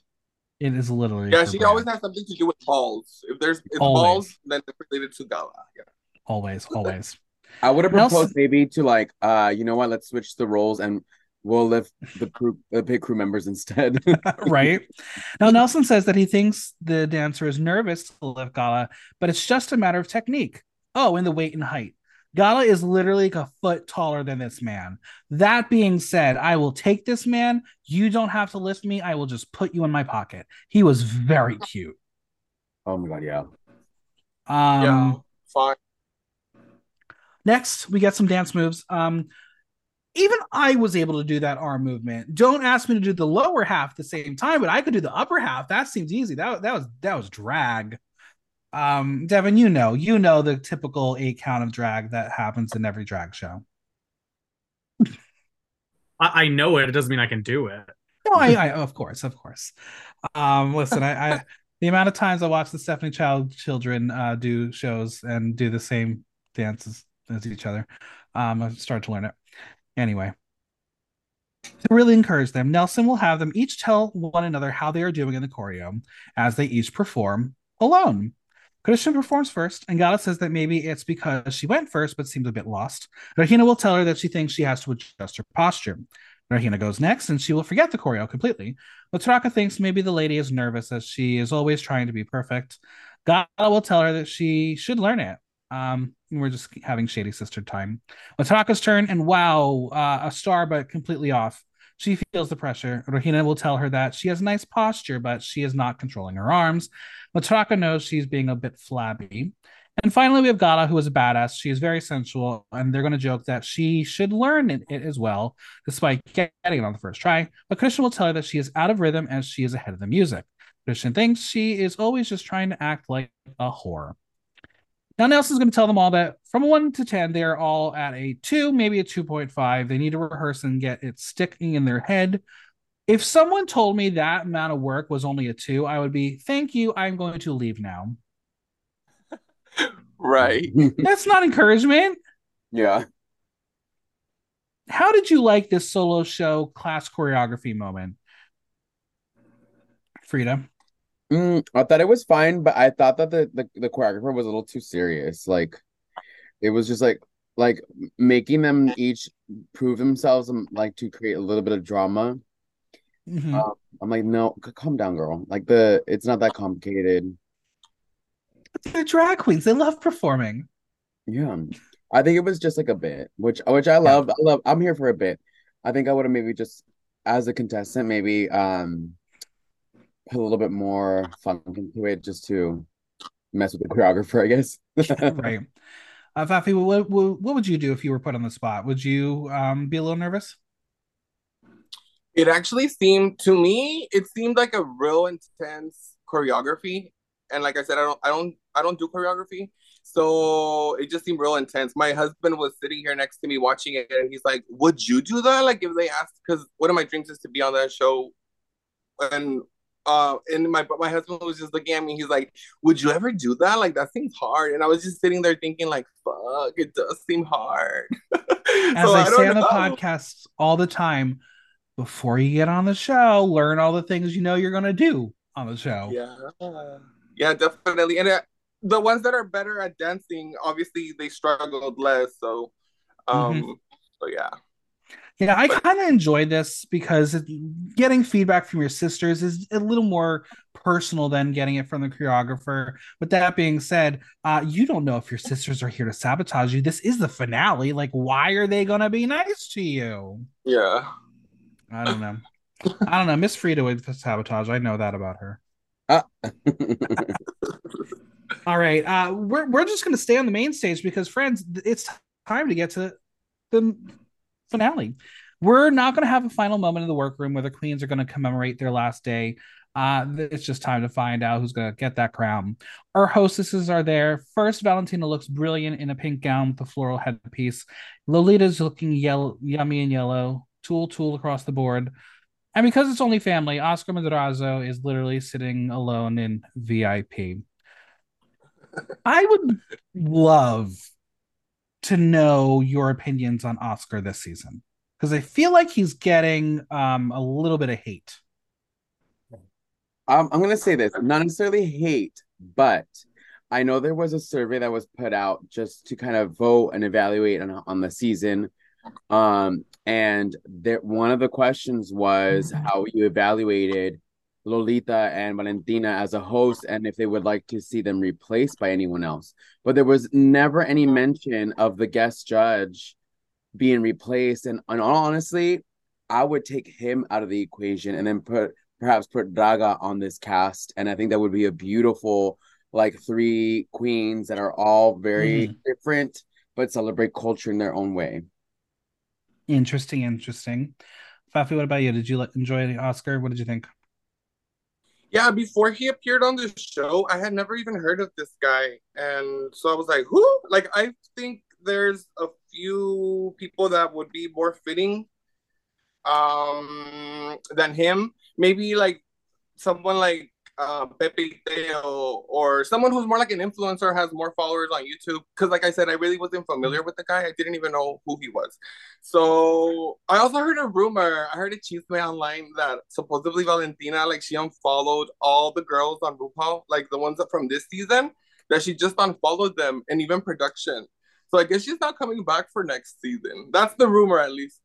it is literally yeah, her she brand. always has something to do with balls. If there's it's Always. balls, then it's related to Gala. Yeah. always always. I would have Nelson- proposed maybe to like, uh, you know what? Let's switch the roles and we'll lift the crew, the pit crew members instead. right? Now, Nelson says that he thinks the dancer is nervous to lift Gala, but it's just a matter of technique. Oh, and the weight and height. Gala is literally like a foot taller than this man. That being said, I will take this man. You don't have to lift me. I will just put you in my pocket. He was very cute. oh my god, yeah. Um, yeah. Fine. Next, we get some dance moves. Um, even I was able to do that arm movement. Don't ask me to do the lower half at the same time, but I could do the upper half. That seems easy. That that was that was drag. Um, Devin, you know, you know the typical eight count of drag that happens in every drag show. I, I know it. It doesn't mean I can do it. No, I, I of course, of course. Um, listen, I, I the amount of times I watch the Stephanie Child children uh, do shows and do the same dances as each other, um, I've started to learn it. Anyway, to really encourage them, Nelson will have them each tell one another how they are doing in the choreo as they each perform alone. Cristian performs first, and Gala says that maybe it's because she went first but seems a bit lost. Regina will tell her that she thinks she has to adjust her posture. Regina goes next, and she will forget the choreo completely. But Matraka thinks maybe the lady is nervous as she is always trying to be perfect. Gala will tell her that she should learn it. Um, we're just having shady sister time. Matraka's turn, and wow, uh, a star, but completely off. She feels the pressure. Regina will tell her that she has nice posture, but she is not controlling her arms. Matraka knows she's being a bit flabby. And finally, we have Gala, who is a badass. She is very sensual, and they're going to joke that she should learn it, it as well, despite getting it on the first try. But Cristian will tell her that she is out of rhythm as she is ahead of the music. Cristian thinks she is always just trying to act like a whore. Now, Nelson's going to tell them all that from 1 to 10, they are all at a 2, maybe a 2.5. They need to rehearse and get it sticking in their head. If someone told me that amount of work was only a 2, I would be, thank you, I'm going to leave now. Right. That's not encouragement. yeah. How did you like this solo show class choreography moment? Freeda. Mm, I thought it was fine, but I thought that the, the the choreographer was a little too serious. Like, it was just like like making them each prove themselves and like to create a little bit of drama. Mhm. Um, I'm like, no, calm down, girl. Like the it's not that complicated. They're drag queens. They love performing. Yeah, I think it was just like a bit, which which I love. I love. I'm here for a bit. I think I would have maybe just as a contestant maybe um a little bit more funk into it just to mess with the choreographer, I guess. right. Uh, Faffy, what, what, what would you do if you were put on the spot? Would you um, be a little nervous? It actually seemed to me, it seemed like a real intense choreography. And like I said, I don't I don't I don't do choreography. So it just seemed real intense. My husband was sitting here next to me watching it and he's like, Would you do that? Like if they asked because one of my dreams is to be on that show. And uh and my my husband was just looking at me, he's like, Would you ever do that? Like that seems hard. And I was just sitting there thinking, like, fuck, it does seem hard. As so I, I say on the podcast all the time, before you get on the show, learn all the things you know you're going to do on the show. Yeah. Yeah, definitely. And it, the ones that are better at dancing, obviously they struggled less. So, um, mm-hmm. so yeah. Yeah, I kind of enjoy this because getting feedback from your sisters is a little more personal than getting it from the choreographer. With that being said, uh, you don't know if your sisters are here to sabotage you. This is the finale. Like, why are they gonna be nice to you? Yeah. I don't know. I don't know. Miss Freeda would sabotage. I know that about her. Uh. All right. Uh, we're we're just gonna stay on the main stage because friends, it's time to get to the finale. We're not gonna have a final moment in the workroom where the queens are gonna commemorate their last day. Uh, it's just time to find out who's gonna get that crown. Our hostesses are there. First, Valentina looks brilliant in a pink gown with a floral headpiece. Lolita's looking yellow, yummy and yellow. Tulle, tulle across the board. And because it's only family, Oscar Madrazo is literally sitting alone in VIP. I would love to know your opinions on Oscar this season because I feel like he's getting um, a little bit of hate. Um, I'm going to say this not necessarily hate, but I know there was a survey that was put out just to kind of vote and evaluate on, on the season. Um, and there one of the questions was mm-hmm. how you evaluated Lolita and Valentina as a host and if they would like to see them replaced by anyone else. But there was never any mention of the guest judge being replaced. And, and honestly, I would take him out of the equation and then put perhaps put Draga on this cast. And I think that would be a beautiful like three queens that are all very mm. different but celebrate culture in their own way. Interesting, interesting. Faffy, what about you? Did you enjoy the Oscar? What did you think? Yeah, before he appeared on the show, I had never even heard of this guy. And so I was like, who? Like, I think there's a few people that would be more fitting um than him. Maybe like someone like uh, Pepe Teo or someone who's more like an influencer has more followers on YouTube. Because, like I said, I really wasn't familiar with the guy. I didn't even know who he was. So I also heard a rumor. I heard a chisme online that supposedly Valentina, like she unfollowed all the girls on RuPaul, like the ones from this season, that she just unfollowed them and even production. So I guess she's not coming back for next season. That's the rumor, at least.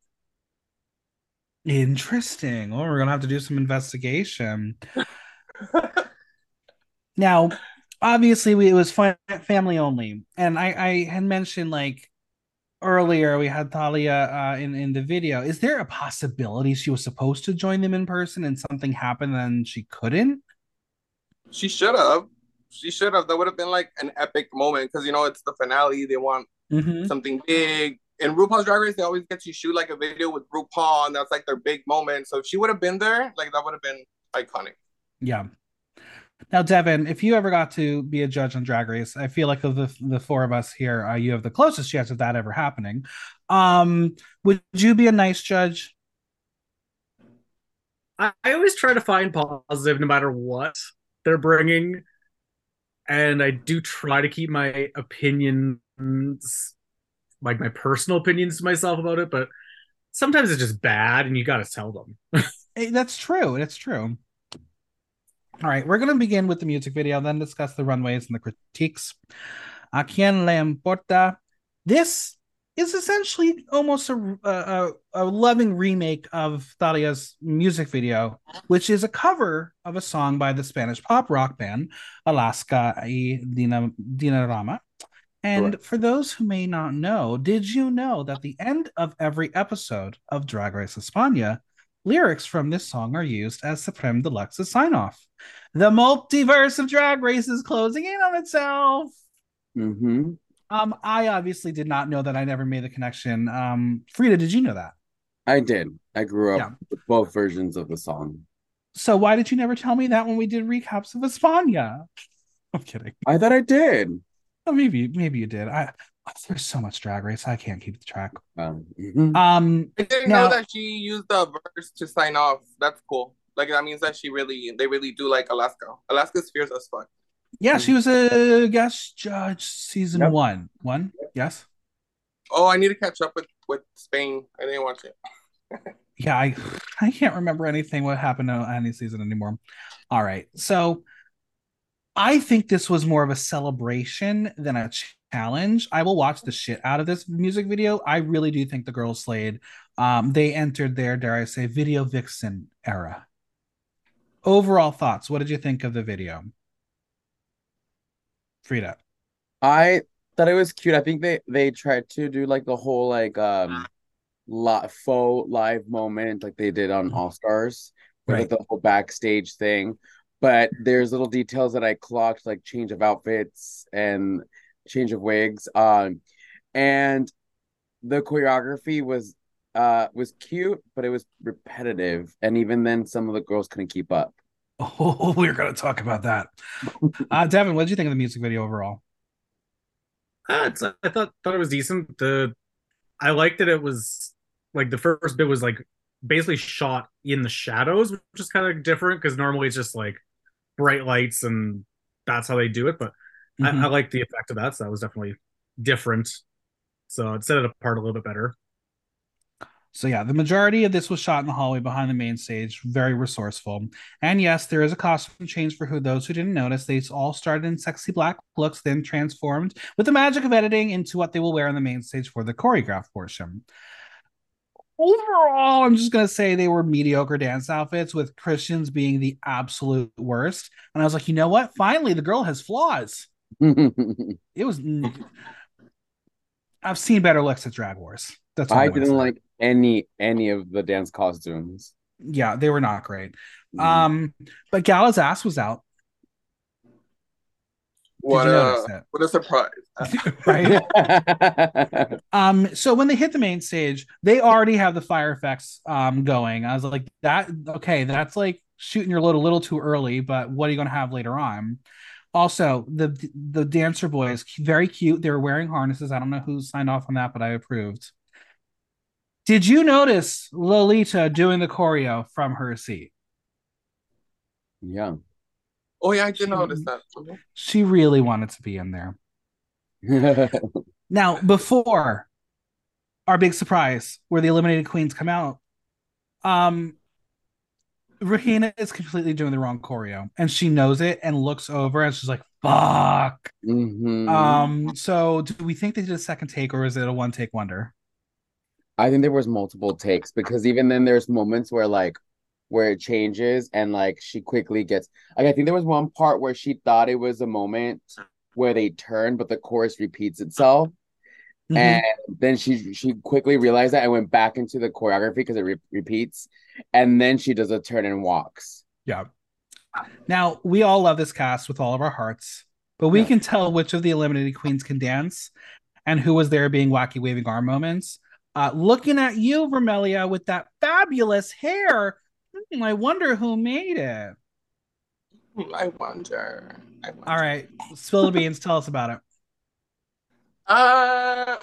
Interesting. Well, we're gonna have to do some investigation. now, obviously, we, it was family only, and I, I had mentioned like earlier we had Thalia uh, in in the video. Is there a possibility she was supposed to join them in person and something happened and she couldn't? She should have. She should have. That would have been like an epic moment because you know it's the finale. They want mm-hmm. something big. In RuPaul's Drag Race, they always get to shoot like a video with RuPaul, and that's like their big moment. So if she would have been there, like that would have been iconic. Yeah. Now, Devin, if you ever got to be a judge on Drag Race, I feel like of the the four of us here, uh, you have the closest chance of that ever happening. Um, would you be a nice judge? I, I always try to find positive no matter what they're bringing, and I do try to keep my opinions, like my personal opinions, to myself about it. But sometimes it's just bad, and you got to tell them. hey, that's true. That's true. All right, we're going to begin with the music video, then discuss the runways and the critiques. Uh, a quien le importa? This is essentially almost a, a, a loving remake of Thalia's music video, which is a cover of a song by the Spanish pop rock band Alaska y Dina, Dinarama. And right. for those who may not know, did you know that the end of every episode of Drag Race España Lyrics from this song are used as Supremme de Luxe's sign off. The multiverse of Drag Race is closing in on itself. hmm Um, I obviously did not know that. I never made the connection. Um, Freeda, did you know that? I did. I grew up Yeah. with both versions of the song. So why did you never tell me that when we did recaps of Espana? I'm kidding. I thought I did. Oh, maybe maybe you did. I there's so much drag race. I can't keep the track. Um, mhm. Um, I didn't Now- know that she used the verse to sign off. That's cool. Like that means that she really, they really do like Alaska. Alaska's fierce as fuck. yeah, she was a guest judge season Yep. one. One, yes. Oh, I need to catch up with with Spain. I didn't watch it. Yeah, I I can't remember anything what happened to any season anymore. All right, so I think this was more of a celebration than a challenge. I will watch the shit out of this music video. I really do think the girls slayed. Um, they entered their, dare I say, video vixen era. Overall thoughts. What did you think of the video? Freeda. I thought it was cute. I think they they tried to do like the whole like um li faux live moment like they did on All Stars, with like the whole backstage thing. But there's little details that I clocked, like change of outfits and change of wigs. Um, and the choreography was uh was cute, but it was repetitive, and even then, some of the girls couldn't keep up. Oh, we're gonna talk about that. Uh, Devin, what did you think of the music video overall? Uh, it's, I thought thought it was decent. The I liked that it was like the first bit was like basically shot in the shadows, which is kind of different because normally it's just like bright lights and that's how they do it. But Mhm. I, I like the effect of that, so that was definitely different. So it set it apart a little bit better. So yeah, the majority of this was shot in the hallway behind the main stage, very resourceful. And yes, there is a costume change for who those who didn't notice. They all started in sexy black looks, then transformed with the magic of editing into what they will wear on the main stage for the choreographed portion. Overall, I'm just gonna say they were mediocre dance outfits, with Cristians being the absolute worst. And I was like, you know what? Finally, the girl has flaws. It was. I've seen better looks at Drag Wars. That's all I didn't say. like any any of the dance costumes. yeah, they were not great. Mm. Um, but Gala's ass was out. What Did you a notice what a surprise! right. Um, so when they hit the main stage, they already have the fire effects um going. I was like, that okay, that's like shooting your load a little too early, but what are you gonna have later on? Also, the the dancer boys, very cute. They were wearing harnesses. I don't know who signed off on that, but I approved. Did you notice Lolita doing the choreo from her seat? yeah. Oh yeah, I did notice that. She really wanted to be in there. Now, before our big surprise, where the eliminated queens come out, um, Regina is completely doing the wrong choreo, and she knows it and looks over and she's like, "Fuck." Mhm. Um, so do we think they did a second take, or is it a one take wonder? I think there was multiple takes because even then there's moments where like where it changes and like she quickly gets like I think there was one part where she thought it was a moment where they turn but the chorus repeats itself Mhm. and then she she quickly realized that and went back into the choreography because it re- repeats and then she does a turn and walks. Yeah. Now we all love this cast with all of our hearts, but we Yeah. can tell which of the eliminated queens can dance and who was there being wacky waving arm moments. Uh, looking at you, Vermelha, with that fabulous hair, hmm, I wonder who made it. Hmm, I wonder. I wonder. All right, spill the beans. Tell us about it. Uh,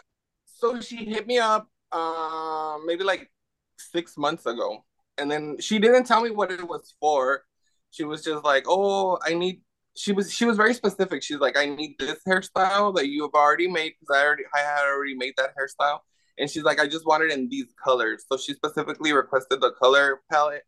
so she hit me up, um, maybe like six months ago, and then she didn't tell me what it was for. She was just like, "Oh, I need." She was she was very specific. She's like, "I need this hairstyle that you have already made because I already I had already made that hairstyle." And she's like, "I just want it in these colors." So she specifically requested the color palette,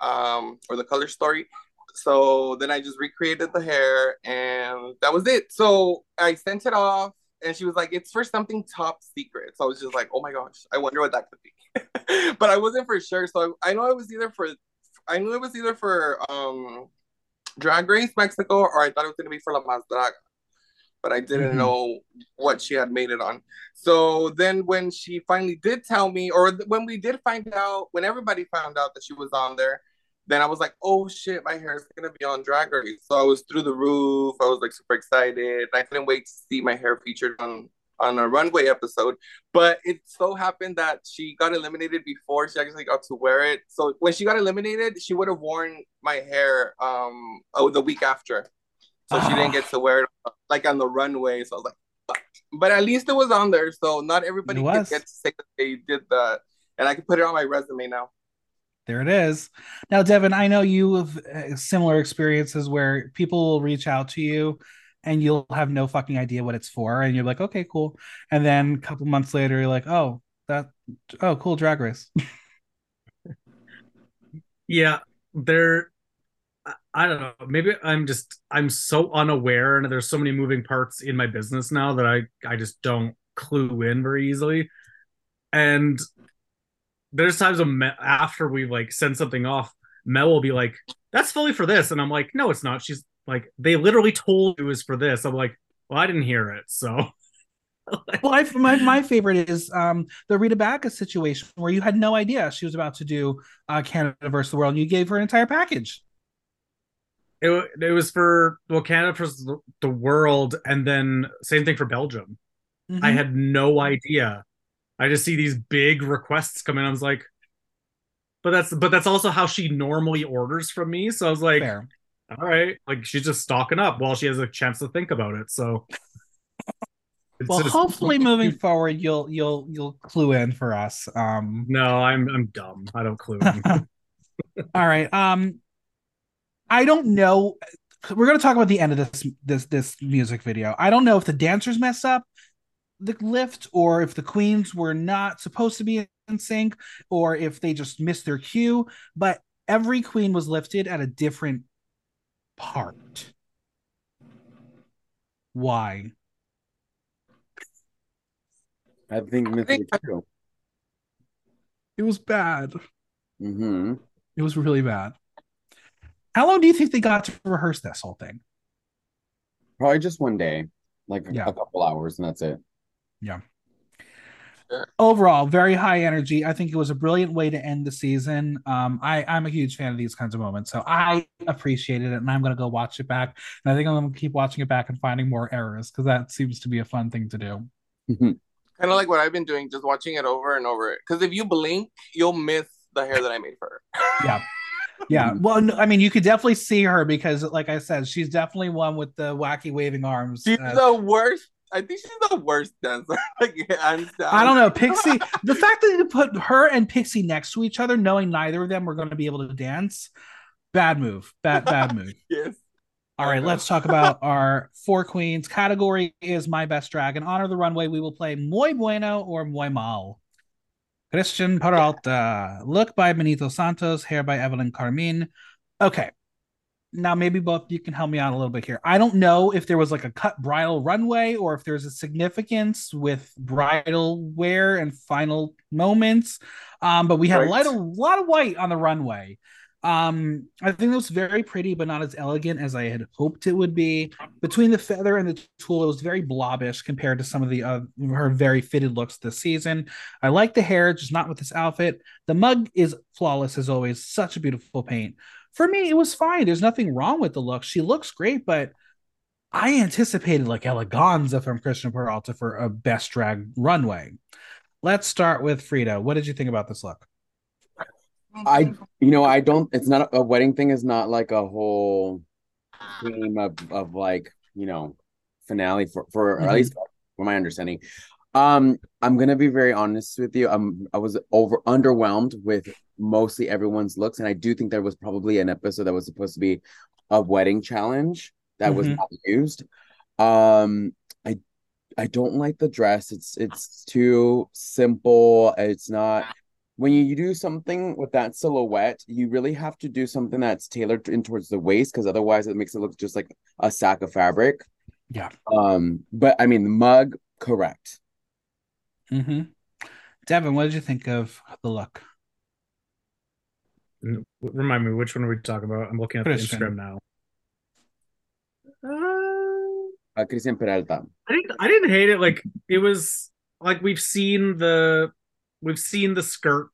um, or the color story. So then I just recreated the hair, and that was it. So I sent it off and she was like, "It's for something top secret." So I was just like, "Oh my gosh, I wonder what that could be," but I wasn't for sure. So I, I know it was either for, I knew it was either for um, Drag Race Mexico or I thought it was gonna be for La Más Draga. but I didn't Mhm. know what she had made it on. So then when she finally did tell me, or when we did find out, when everybody found out that she was on there, then I was like, oh shit, my hair is gonna be on Drag Race. So I was through the roof. I was like super excited. I couldn't wait to see my hair featured on on a runway episode. But it so happened that she got eliminated before she actually got to wear it. So when she got eliminated, she would have worn my hair um oh the week after. So she didn't get to wear it like on the runway. So I was like, fuck. But at least it was on there. So not everybody could get to say that they did that. And I can put it on my resume now. There it is. Now, Devin, I know you have uh, similar experiences where people will reach out to you and you'll have no fucking idea what it's for. And you're like, okay, cool. And then a couple months later, you're like, oh, that, oh, cool, drag race. Yeah, there. I- I don't know. Maybe I'm just I'm so unaware, and there's so many moving parts in my business now that I I just don't clue in very easily. And there's times when after we like send something off, Mel will be like, "That's fully for this," and I'm like, "No, it's not." She's like, "They literally told you it was for this." I'm like, "Well, I didn't hear it, so." Well, I, my, my favorite is um, the Rita Baga's situation where you had no idea she was about to do uh, Canada versus the world. And you gave her an entire package. It, it was for well Canada versus the- the world, and then same thing for Belgium. Mhm. I had no idea. I just see these big requests come in. I was like, but that's but that's also how she normally orders from me. So I was like, Fair. all right, like she's just stocking up while she has a chance to think about it. So Well, just- hopefully, moving forward, you'll you'll you'll clue in for us. Um, No, I'm I'm dumb. I don't clue. in. all right. Um, I don't know. We're gonna talk about the end of this this this music video. I don't know if the dancers messed up the lift or if the queens were not supposed to be in sync or if they just missed their cue. But every queen was lifted at a different part. Why? I think Miss think- It was bad. Mm-hmm. It was really bad. How long do you think they got to rehearse this whole thing? Probably just one day, like Yeah. a couple hours, and that's it. Overall, very high energy. I think it was a brilliant way to end the season. Um, I, I'm a huge fan of these kinds of moments, so I appreciated it, and I'm gonna go watch it back. And I think I'm gonna keep watching it back and finding more errors because that seems to be a fun thing to do. Kind of like what I've been doing, just watching it over and over. Because if you blink, you'll miss the hair that I made for her. Yeah. Yeah, well, no, I mean, you could definitely see her because, like I said, she's definitely one with the wacky waving arms. She's Uh, the worst. I think she's the worst dancer. like. I don't know, Pixie. the fact that you put her and Pixie next to each other, knowing neither of them were going to be able to dance, bad move. Bad, bad move. Yes. All right, let's talk about our four queens. Category is my best drag. In honor the runway, we will play Muy Bueno or Muy Mal. Cristian Peralta, look by Benito Santos, hair by Evelyn Carmine. Okay, now maybe both you can help me out a little bit here. I don't know if there was like a cut bridal runway or if there's a significance with bridal wear and final moments. Um, but we had a Right. lot of lot of white on the runway. Um, I think it was very pretty, but not as elegant as I had hoped it would be. Between the feather and the tulle, it was very blobbish compared to some of the uh, her very fitted looks this season. I like the hair, just not with this outfit. The mug is flawless as always. Such a beautiful paint. For me, it was fine. There's nothing wrong with the look. She looks great, but I anticipated like eleganza from Cristian Peralta for a best drag runway. Let's start with Freeda. What did you think about this look? I, you know, I don't. It's not a wedding thing. Is not like a whole theme of of like you know finale for for or Mhm. at least from my understanding. Um, I'm gonna be very honest with you. Um, I was over underwhelmed with mostly everyone's looks, and I do think there was probably an episode that was supposed to be a wedding challenge that was Mhm. not used. Um, I I don't like the dress. It's it's too simple. It's not when you, you do something with that silhouette, you really have to do something that's tailored in towards the waist because otherwise it makes it look just like a sack of fabric. Yeah. Um, but I mean the mug, correct. Mm-hmm. Devin, what did you think of the look? Remind me, which one are we talking about? I'm looking at Cristian. the Instagram now. Uh, Uh, Cristian Peralta. I didn't I didn't hate it. Like it was like we've seen the we've seen the skirt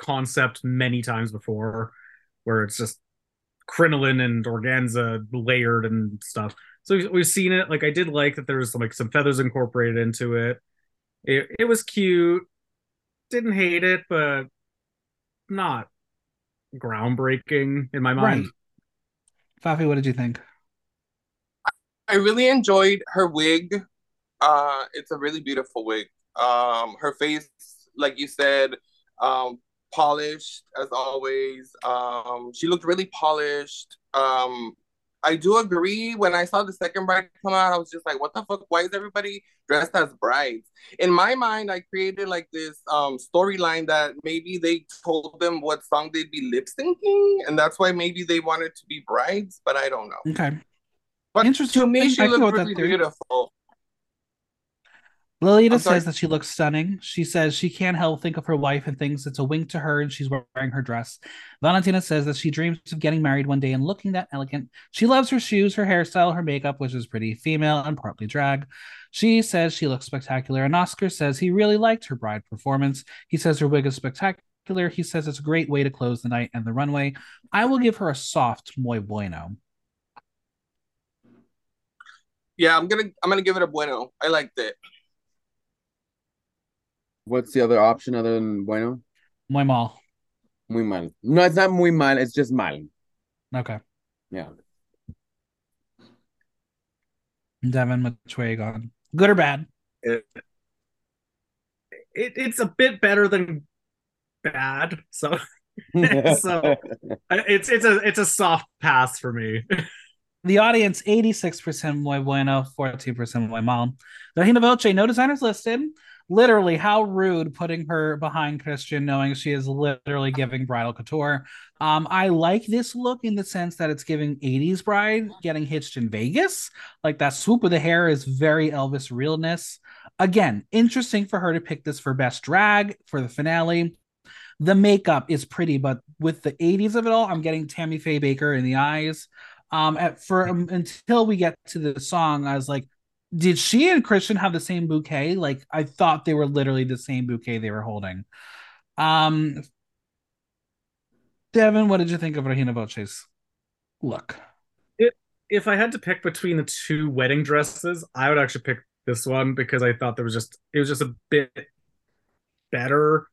concept many times before, where it's just crinoline and organza layered and stuff. So we've, we've seen it. Like I did like that there was some, like some feathers incorporated into it. It it was cute. Didn't hate it, but not groundbreaking in my mind. Right. Faffy, what did you think? I really enjoyed her wig. Uh, it's a really beautiful wig. Um, her face, like you said, um, polished as always. Um, she looked really polished. Um, I do agree. When I saw the second bride come out, I was just like, "What the fuck? Why is everybody dressed as brides?" In my mind, I created like this um, storyline that maybe they told them what song they'd be lip syncing, and that's why maybe they wanted to be brides. But I don't know. Okay. But Interesting. to me, she looked really beautiful. Lolita says that she looks stunning. She says she can't help think of her wife and thinks it's a wink to her and she's wearing her dress. Valentina says that she dreams of getting married one day and looking that elegant. She loves her shoes, her hairstyle, her makeup, which is pretty female and partly drag. She says she looks spectacular. And Oscar says he really liked her bride performance. He says her wig is spectacular. He says it's a great way to close the night and the runway. I will give her a soft muy bueno. Yeah, I'm gonna I'm gonna give it a bueno. I liked it. What's the other option other than bueno? Muy mal. Muy mal. No, it's not muy mal. It's just mal. Okay. Yeah. Devin, which gone? Good or bad? It, it it's a bit better than bad. So So- it's it's a it's a soft pass for me. The audience, 86% muy bueno, 14% muy mal. Regina Voce, no designers listed. Literally, how rude putting her behind Cristian, knowing she is literally giving bridal couture. Um, I like this look in the sense that it's giving 80s bride getting hitched in Vegas. Like that swoop of the hair is very Elvis realness. Again, interesting for her to pick this for best drag for the finale. The makeup is pretty, but with the 80s of it all, I'm getting Tammy Faye Bakker in the eyes um at for um, until we get to the song i was like did she and cristian have the same bouquet like i thought they were literally the same bouquet they were holding um devin what did you think of regina voce's look if I had to pick between the two wedding dresses, I would actually pick this one because I thought there was just it was just a bit better.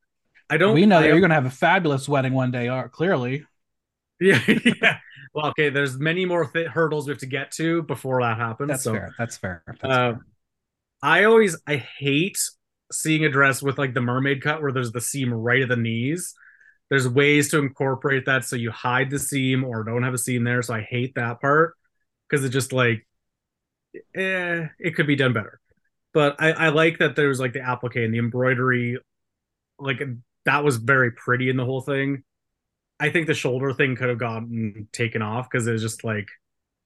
I don't. we know I- you're gonna have a fabulous wedding one day uh, clearly Yeah, yeah. Well, okay. There's many more th- hurdles we have to get to before that happens. that's so, fair that's fair that's uh, fair. I always I hate seeing a dress with like the mermaid cut where there's the seam right at the knees. There's ways to incorporate that so you hide the seam or don't have a seam there. So I hate that part because it just like, eh, it could be done better. But I, I like that there's like the applique and the embroidery, like that was very pretty in the whole thing. I think the shoulder thing could have gotten taken off because it was just like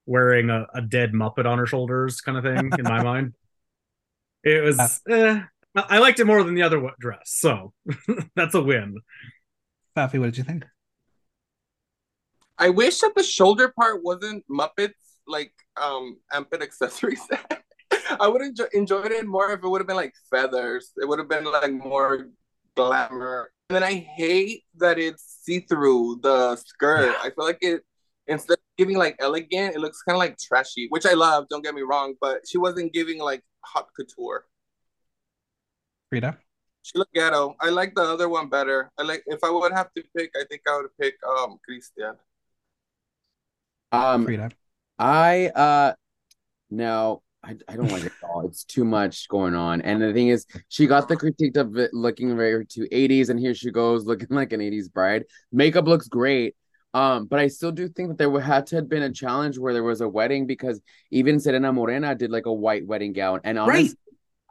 wearing a, a dead Muppet on her shoulders kind of thing in my mind. It was, eh, I I liked it more than the other dress. So that's a win. Faffy, what did you think I wish that the shoulder part wasn't Muppets like um Amped accessories. I would have enjoy- enjoyed it more if it would have been like feathers. It would have been like more glamour. And then I hate that it's see through the skirt. I feel like it instead of giving like elegant, it looks kind of like trashy, which I love. Don't get me wrong, but she wasn't giving like hot couture. freeda She looked ghetto. I like the other one better. I like if I would have to pick, I think I would pick um Cristian. Um, freeda I uh no, I, I don't like it at all. It's too much going on. And the thing is, she got the critique of it looking very to 80s, and here she goes looking like an 80s bride. Makeup looks great. Um, but I still do think that there would had to have been a challenge where there was a wedding because even Serena Morena did like a white wedding gown. And honestly, Right.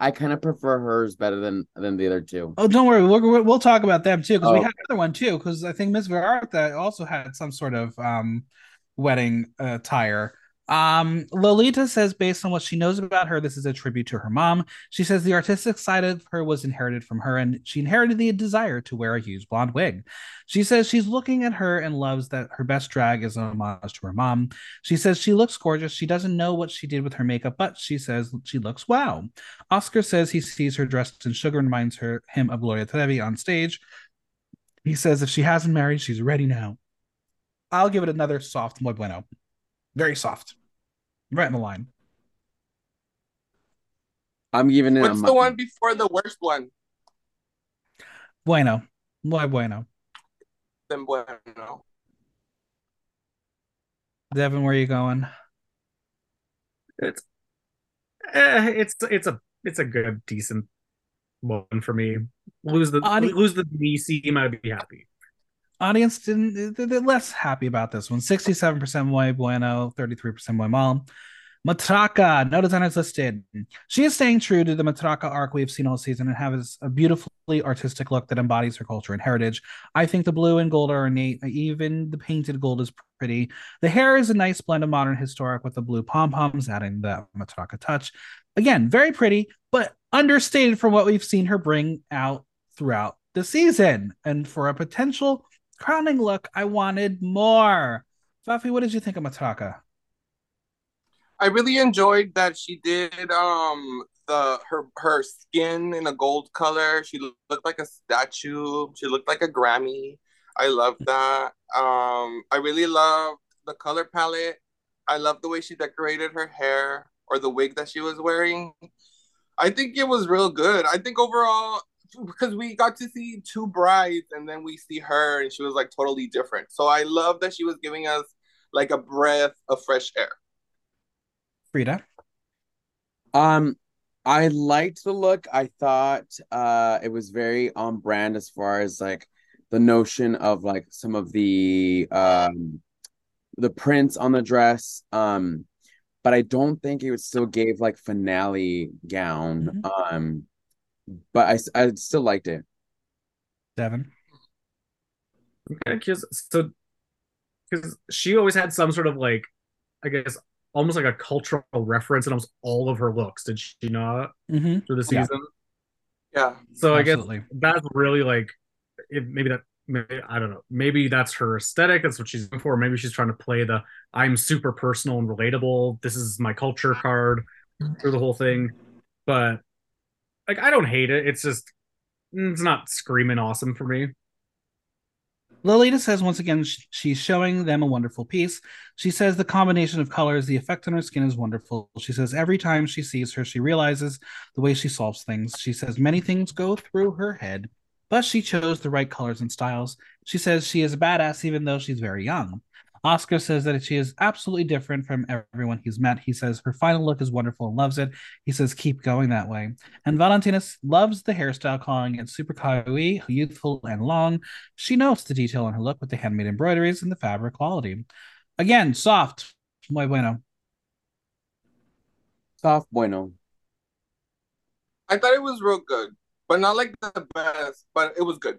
I kind of prefer hers better than than the other two. Oh, don't worry. We'll, we'll talk about them too because we Oh. had another one too. Because I think Miss Verarta also had some sort of um wedding attire. Um, Lolita says, based on what she knows about her, this is a tribute to her mom. She says the artistic side of her was inherited from her, and she inherited the desire to wear a huge blonde wig. She says she's looking at her and loves that her best drag is an homage to her mom. She says she looks gorgeous. She doesn't know what she did with her makeup, but she says she looks wow. Oscar says he sees her dressed in sugar and reminds her him of Gloria Trevi on stage. He says if she hasn't married, she's ready now. I'll give it another soft muy bueno. Very soft. Right in the line. I'm giving it. What's the one before the worst one? Bueno. Muy bueno. Then bueno. Devin, where are you going? It's eh, it's it's a it's a good decent one for me. Lose the Audi- lose the DC, I'd be happy. Audience didn't they're less happy about this one. 67% muy bueno, 33% muy mal. Matraka, no designers listed. She is staying true to the matraca arc we've seen all season and has a beautifully artistic look that embodies her culture and heritage. I think the blue and gold are innate. Even the painted gold is pretty. The hair is a nice blend of modern historic with the blue pom poms, adding the matraca touch. Again, very pretty, but understated from what we've seen her bring out throughout the season. And for a potential crowning look, I wanted more. Faffy, what did you think of Matraka? I really enjoyed that she did um the her her skin in a gold color. She looked like a statue. She looked like a Grammy. I love that. Um I really loved the color palette. I love the way she decorated her hair or the wig that she was wearing. I think it was real good. I think overall because we got to see two brides and then we see her and she was like totally different. So I love that she was giving us like a breath of fresh air. Freeda? Um, I liked the look. I thought uh it was very on brand as far as like the notion of like some of the um the prints on the dress. Um, but I don't think it would still gave like finale gown. Um, but I I still liked it. Devin? Okay, because so because she always had some sort of like, I guess almost like a cultural reference in almost all of her looks. Did she not Mm-hmm. through the season? Yeah. So I guess that's really like, it, maybe that maybe, I don't know. Maybe that's her aesthetic. That's what she's going for. Maybe she's trying to play the I'm super personal and relatable. This is my culture card through the whole thing. But like, I don't hate it. It's just it's not screaming awesome for me. Lolita says once again sh- she's showing them a wonderful piece. She says the combination of colors, the effect on her skin is wonderful. She says every time she sees her, she realizes the way she solves things. She says many things go through her head, but she chose the right colors and styles. She says she is a badass even though she's very young. Oscar says that she is absolutely different from everyone he's met. He says her final look is wonderful and loves it. He says keep going that way. And Valentina loves the hairstyle, calling it super kawaii, youthful, and long. She notes the detail on her look with the handmade embroideries and the fabric quality. Again, soft. Muy bueno. Soft bueno. I thought it was real good, but not like the best, but it was good.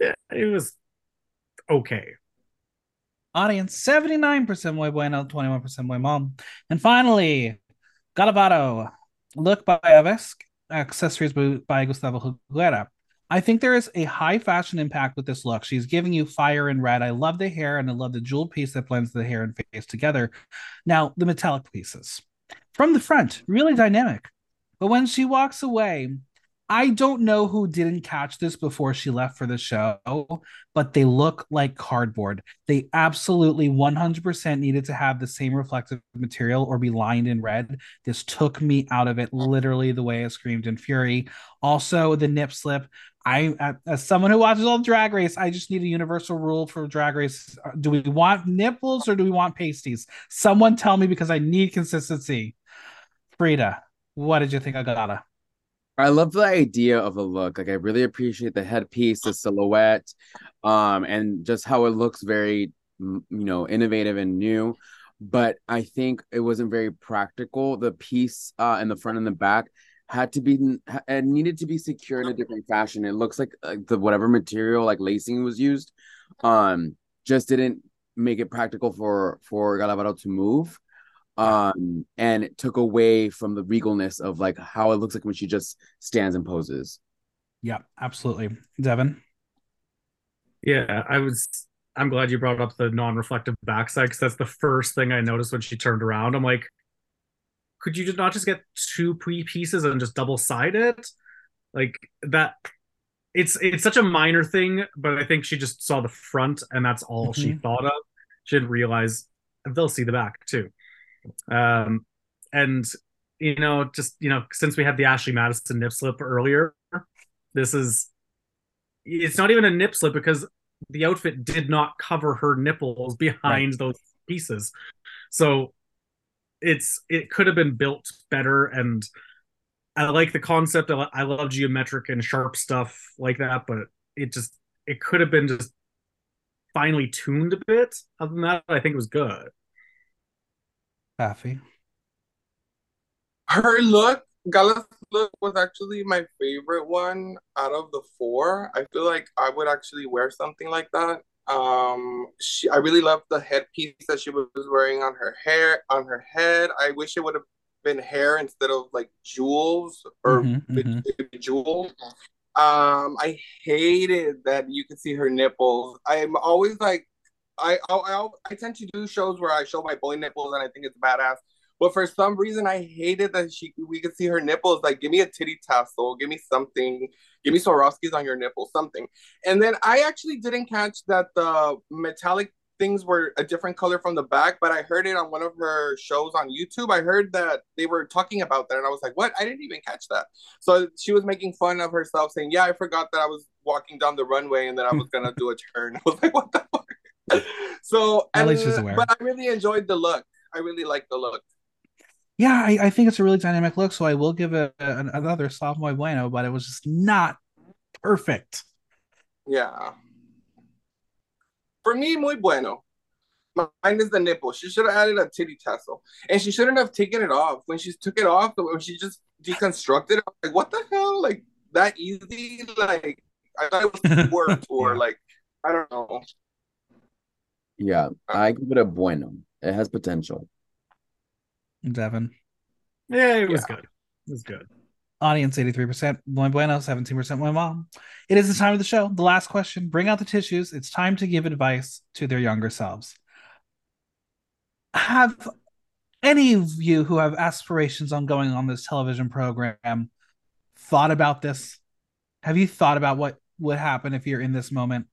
Yeah, it was okay. Audience 79% muy bueno, 21% muy mal. And finally, Gala Varo, look by Avesque, accessories by Gustavo Huguera. I think there is a high fashion impact with this look. She's giving you fire and red. I love the hair and I love the jeweled piece that blends the hair and face together. Now, the metallic pieces from the front, really dynamic. But when she walks away, I don't know who didn't catch this before she left for the show, but they look like cardboard. They absolutely 100% needed to have the same reflective material or be lined in red. This took me out of it, literally the way I screamed in fury. Also, the nip slip. I, as someone who watches all Drag Race, I just need a universal rule for Drag Race. Uh, do we want nipples or do we want pasties? Someone tell me because I need consistency. Freeda, what did you think of Gala? I love the idea of the look. Like I really appreciate the headpiece, the silhouette, um, and just how it looks very, you know, innovative and new. But I think it wasn't very practical. The piece uh, in the front and the back had to be it needed to be secure in a different fashion. It looks like uh, the whatever material like lacing was used, um, just didn't make it practical for for Gala Varo to move. Um, and it took away from the regalness of like how it looks like when she just stands and poses. Yeah, absolutely. Devin. Yeah, I was. I'm glad you brought up the non-reflective backside because that's the first thing I noticed when she turned around. I'm like, could you just not just get two pre pieces and just double side it? Like that. It's it's such a minor thing, but I think she just saw the front and that's all she Mhm. thought of. She didn't realize they'll see the back too. Um, and you know, just you know, since we had the Ashley Madison nip slip earlier, this is it's not even a nip slip because the outfit did not cover her nipples behind those pieces. So it's it could have been built better and I like the concept. I, I love geometric and sharp stuff like that, but it just it could have been just finely tuned a bit. Other than that, I think it was good. Faffy. Her look, Gala's look was actually my favorite one out of the four. I feel like I would actually wear something like that. Um, she, I really loved the headpiece that she was wearing on her hair, on her head. I wish it would have been hair instead of like jewels or Mhm, mhm. jewels. Um, I hated that you could see her nipples. I'm always like, I, I I I tend to do shows where I show my boy nipples and I think it's badass. But for some reason, I hated that she we could see her nipples. Like, give me a titty tassel, give me something, give me Swarovskis on your nipples, something. And then I actually didn't catch that the metallic things were a different color from the back, but I heard it on one of her shows on YouTube. I heard that they were talking about that, and I was like, "What? I didn't even catch that." So she was making fun of herself, saying, "Yeah, I forgot that I was walking down the runway and that I was gonna do a turn." I was like, "What the fuck?" So, At and, least she's aware. but I really enjoyed the look. I really like the look. Yeah, I, I think it's a really dynamic look, so I will give it an, another soft muy bueno, but it was just not perfect. Yeah. For me, muy bueno. Mine is the nipple. She should have added a titty tassel, and she shouldn't have taken it off. When she took it off, when she just deconstructed it, like, what the hell? Like that easy? Like I thought it was work or like I don't know. Yeah, uh, I give it a bueno. It has potential. Devin. Yeah, it was good. It was good. Audience 83%, muy bueno, 17% muy mal. It is the time of the show. The last question. Bring out the tissues. It's time to give advice to their younger selves. Have any of you who have aspirations on going on this television program thought about this? Have you thought about what would happen if you're in this moment?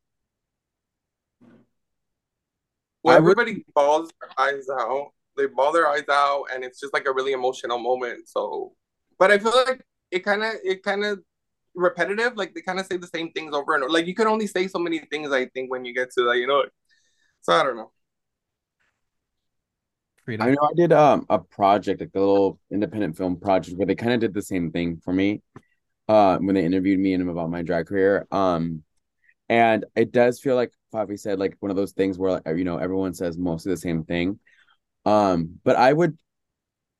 Well, I would- everybody balls their eyes out. They ball their eyes out, and it's just like a really emotional moment. So, but I feel like it kind of it kind of repetitive. Like they kind of say the same things over and over. Like you can only say so many things. I think when you get to that, you know. So I don't know. Freeda? I know I did um a project, like the little independent film project, where they kind of did the same thing for me, uh, when they interviewed me and him about my drag career. Um, and it does feel like Faffy said, like one of those things where like, you know everyone says mostly the same thing. Um, but I would,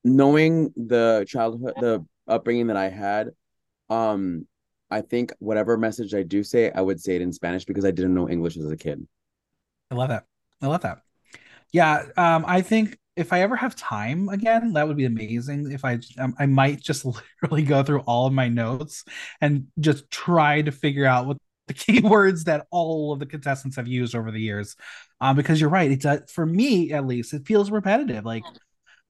knowing the childhood, the upbringing that I had, um, I think whatever message I do say, I would say it in Spanish because I didn't know English as a kid. I love that. I love that. Yeah, um, I think if I ever have time again, that would be amazing. If I, um, I might just literally go through all of my notes and just try to figure out what the keywords that all of the contestants have used over the years. Um, because you're right, it does for me at least, it feels repetitive. Like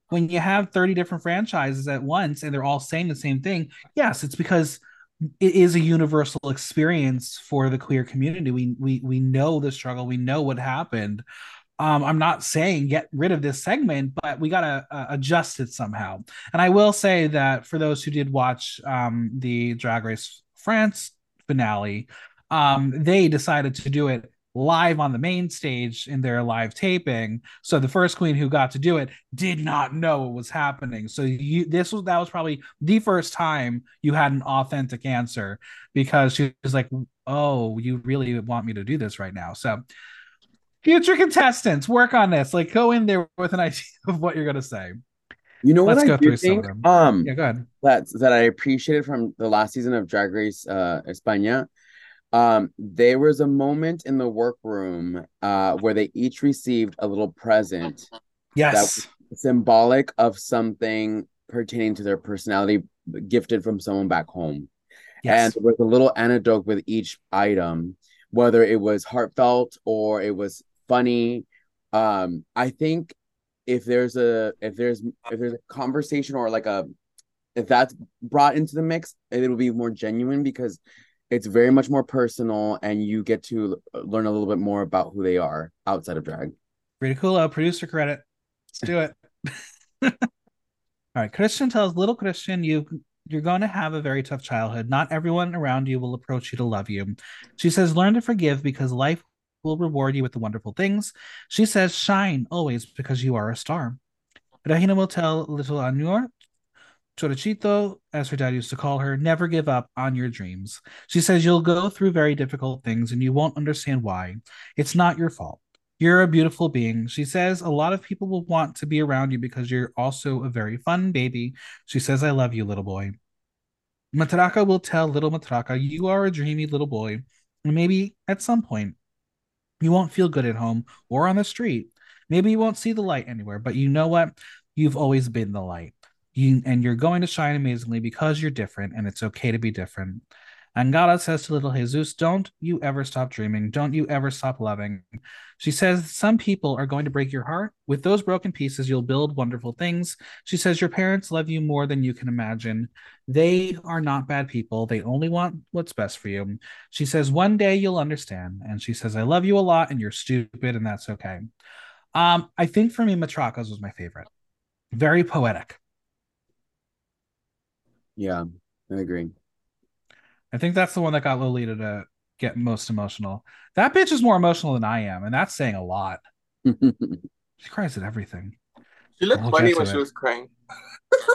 when you have 30 different franchises at once and they're all saying the same thing, yes, it's because it is a universal experience for the queer community. We we we know the struggle, we know what happened. Um, I'm not saying get rid of this segment, but we gotta uh, adjust it somehow. And I will say that for those who did watch um, the Drag Race France finale, um, they decided to do it live on the main stage in their live taping. So the first queen who got to do it did not know what was happening. So you this was that was probably the first time you had an authentic answer because she was like, "Oh, you really want me to do this right now?" So future contestants, work on this. Like go in there with an idea of what you're gonna say. You know Let's what go I do through some think? Um, Yeah, go ahead. that that I appreciated from the last season of Drag Race uh España. Um, there was a moment in the workroom uh where they each received a little present Yes. symbolic of something pertaining to their personality gifted from someone back home. And Yes. there was a little anecdote with each item, whether it was heartfelt or it was funny. Um, I think if there's a if there's if there's a conversation or like a if that's brought into the mix, it'll be more genuine because it's very much more personal and you get to learn a little bit more about who they are outside of drag. Pretty cool. Uh, producer credit. Let's do it. All right. Cristian tells little Cristian, you you're going to have a very tough childhood. Not everyone around you will approach you to love you. She says, learn to forgive because life will reward you with the wonderful things. She says, shine always because you are a star. Regina will tell little Anur, Chorachito, as her dad used to call her, never give up on your dreams. She says you'll go through very difficult things and you won't understand why. It's not your fault. You're a beautiful being. She says a lot of people will want to be around you because you're also a very fun baby. She says, I love you, little boy. Matraka will tell little Matraka, you are a dreamy little boy. And maybe at some point you won't feel good at home or on the street. Maybe you won't see the light anywhere, but you know what? You've always been the light. You and you're going to shine amazingly because you're different, and it's okay to be different. And Angara says to little Jesus, Don't you ever stop dreaming. Don't you ever stop loving. She says, Some people are going to break your heart. With those broken pieces, you'll build wonderful things. She says, Your parents love you more than you can imagine. They are not bad people. They only want what's best for you. She says, One day you'll understand. And she says, I love you a lot, and you're stupid, and that's okay. Um, I think for me, Matraka's was my favorite. Very poetic. Yeah, I agree. I think that's the one that got Lolita to get most emotional. That bitch is more emotional than I am, and that's saying a lot. She cries at everything. She looked We'll funny when to she was crying.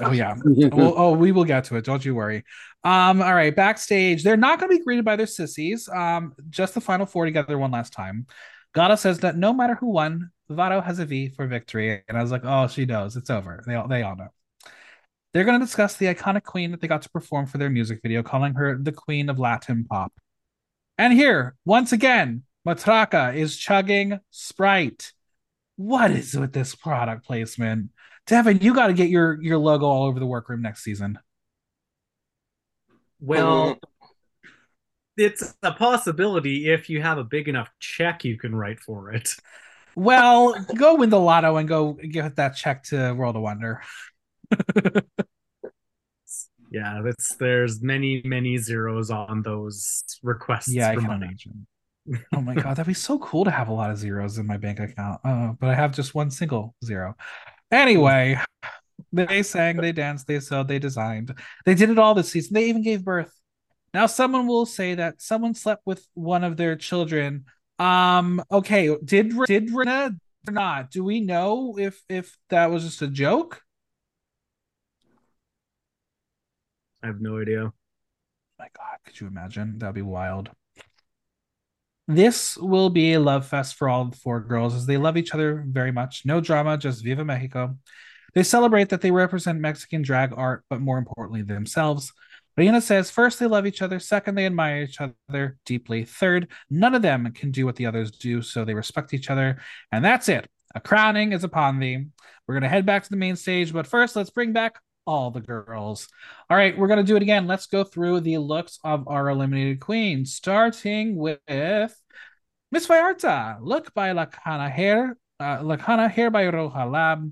Oh yeah. well, oh, we will get to it. Don't you worry. Um, all right, backstage, they're not going to be greeted by their sissies. Um, just the final four together one last time. Gala says that no matter who won, Varo has a V for victory, and I was like, oh, she knows. It's over. They all they all know. They're going to discuss the iconic queen that they got to perform for their music video, calling her the queen of Latin pop. And here, once again, Matraka is chugging Sprite. What is with this product placement? Devin, you got to get your your logo all over the workroom next season. Well, it's a possibility if you have a big enough check you can write for it. Well, go win the lotto and go get that check to World of Wonder. Yeah, it's there's many many zeros on those requests Yeah, I for can money. imagine. Oh my god, that'd be so cool to have a lot of zeros in my bank account. Uh, but I have just one single zero. Anyway, they sang, they danced, they sewed, they designed. They did it all this season. They even gave birth. Now someone will say that someone slept with one of their children. Um, okay, did did Rena or not? Do we know if if that was just a joke? I have no idea. my god, could you imagine? That'd be wild. This will be a love fest for all four girls as they love each other very much. No drama, just Viva Mexico. They celebrate that they represent Mexican drag art, but more importantly, themselves. Reina says first, they love each other. Second, they admire each other deeply. Third, none of them can do what the others do, so they respect each other. And that's it. A crowning is upon thee. We're going to head back to the main stage, but first, let's bring back all the girls. All right, we're to do it again. Let's go through the looks of our eliminated queen, starting with Miss Vallarta. Look by Lacana Hair. Uh, Lacana Hair by Roja Lab.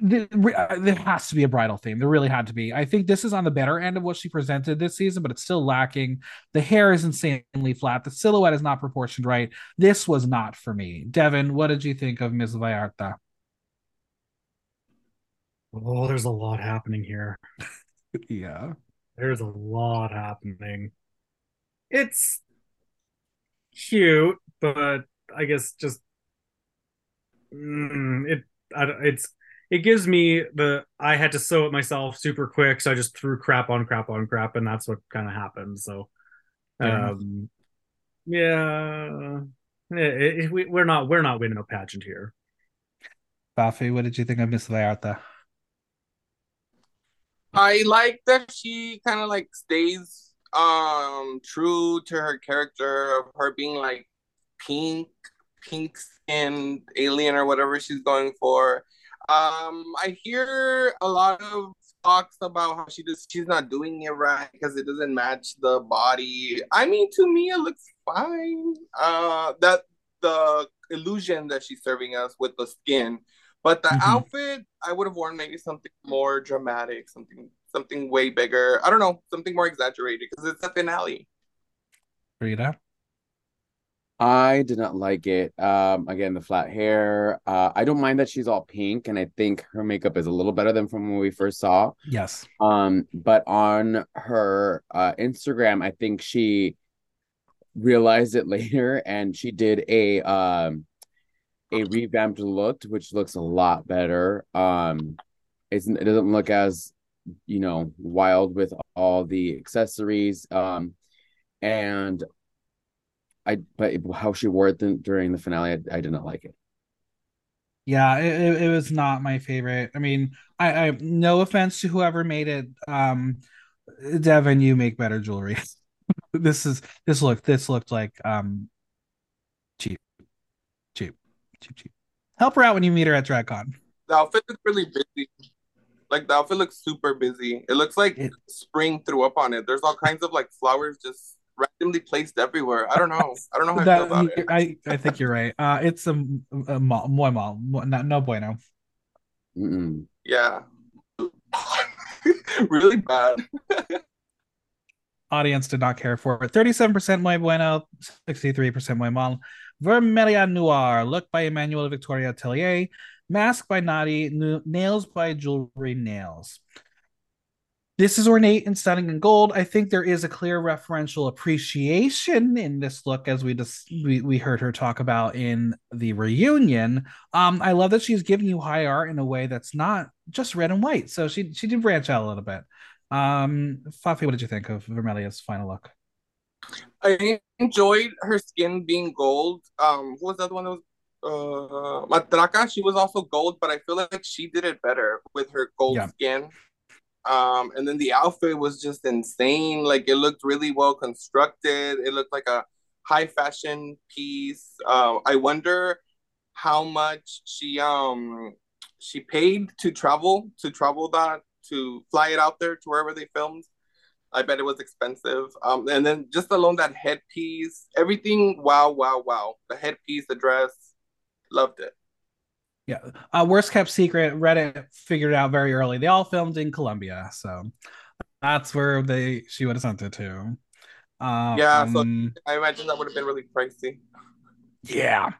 There there has to be a bridal theme. There really had to be. I think this is on the better end of what she presented this season, but it's still lacking. The hair is insanely flat. The silhouette is not proportioned right. This was not for me. Devin, what did you think of Miss Vallarta? Oh, there's a lot happening here. Yeah. There's a lot happening. It's cute, but I guess just mm, it. I, it's it gives me the I had to sew it myself super quick, so I just threw crap on crap on crap, and that's what kind of happened. So, um, yeah, it, it, we, we're not we're not winning a pageant here. Faffy, what did you think of Miss Vallarta? I like that she kind of like stays um true to her character of her being like pink, pink skinned alien or whatever she's going for. Um, I hear a lot of talks about how she just she's not doing it right because it doesn't match the body. I mean, to me, it looks fine. Uh, that the illusion that she's serving us with the skin, but the Mhm. outfit, I would have worn maybe something more dramatic, something something way bigger. I don't know, something more exaggerated because it's a finale. Freeda. I did not like it. Um, again, the flat hair. Uh, I don't mind that she's all pink, and I think her makeup is a little better than from when we first saw. Yes. Um, but on her uh Instagram, I think she realized it later and she did a um a revamped look, which looks a lot better. Um, it doesn't look as you know wild with all the accessories. Um, and I but how she wore it during the finale, I, I did not like it. Yeah, it, it, was not my favorite. I mean, I, I no offense to whoever made it. Um, Devin, you make better jewelry. this is this look this looked like um cheap, cheap, cheap. Help her out when you meet her at DragCon. The outfit looks really busy. Like the outfit looks super busy. It looks like It- spring threw up on it. There's all kinds of like flowers just randomly placed everywhere. I don't know. I don't know how I feel That about it. I I think you're right. Uh, it's a, a mal, muy mal, no, no bueno. Mm-mm. Yeah. really bad. Audience did not care for it. Thirty-seven percent muy bueno, sixty-three percent muy mal. Vermelha Noir, look by Emmanuel Victoria Atelier, mask by nu- nails by Jewelry Nails. This is ornate and stunning in gold. I think there is a clear referential appreciation in this look, as we just we, we heard her talk about in the reunion. Um, I love that she's giving you high art in a way that's not just red and white. So she she did branch out a little bit. Um, Faffy, what did you think of Vermelha's final look? I enjoyed her skin being gold. Um, who was the other one that was uh Matraka? She was also gold, but I feel like she did it better with her gold Yeah. skin. Um, and then the outfit was just insane. Like it looked really well constructed. It looked like a high fashion piece. Um, I wonder how much she um she paid to travel to travel that to fly it out there to wherever they filmed. I bet it was expensive. Um, and then just alone that headpiece, everything. Wow, wow, wow. The headpiece, the dress, loved it. Yeah. Uh, worst kept secret. Reddit figured it out very early. They all filmed in Colombia, so that's where they she would have sent it to. Um, Yeah, so- I imagine that would have been really pricey. yeah.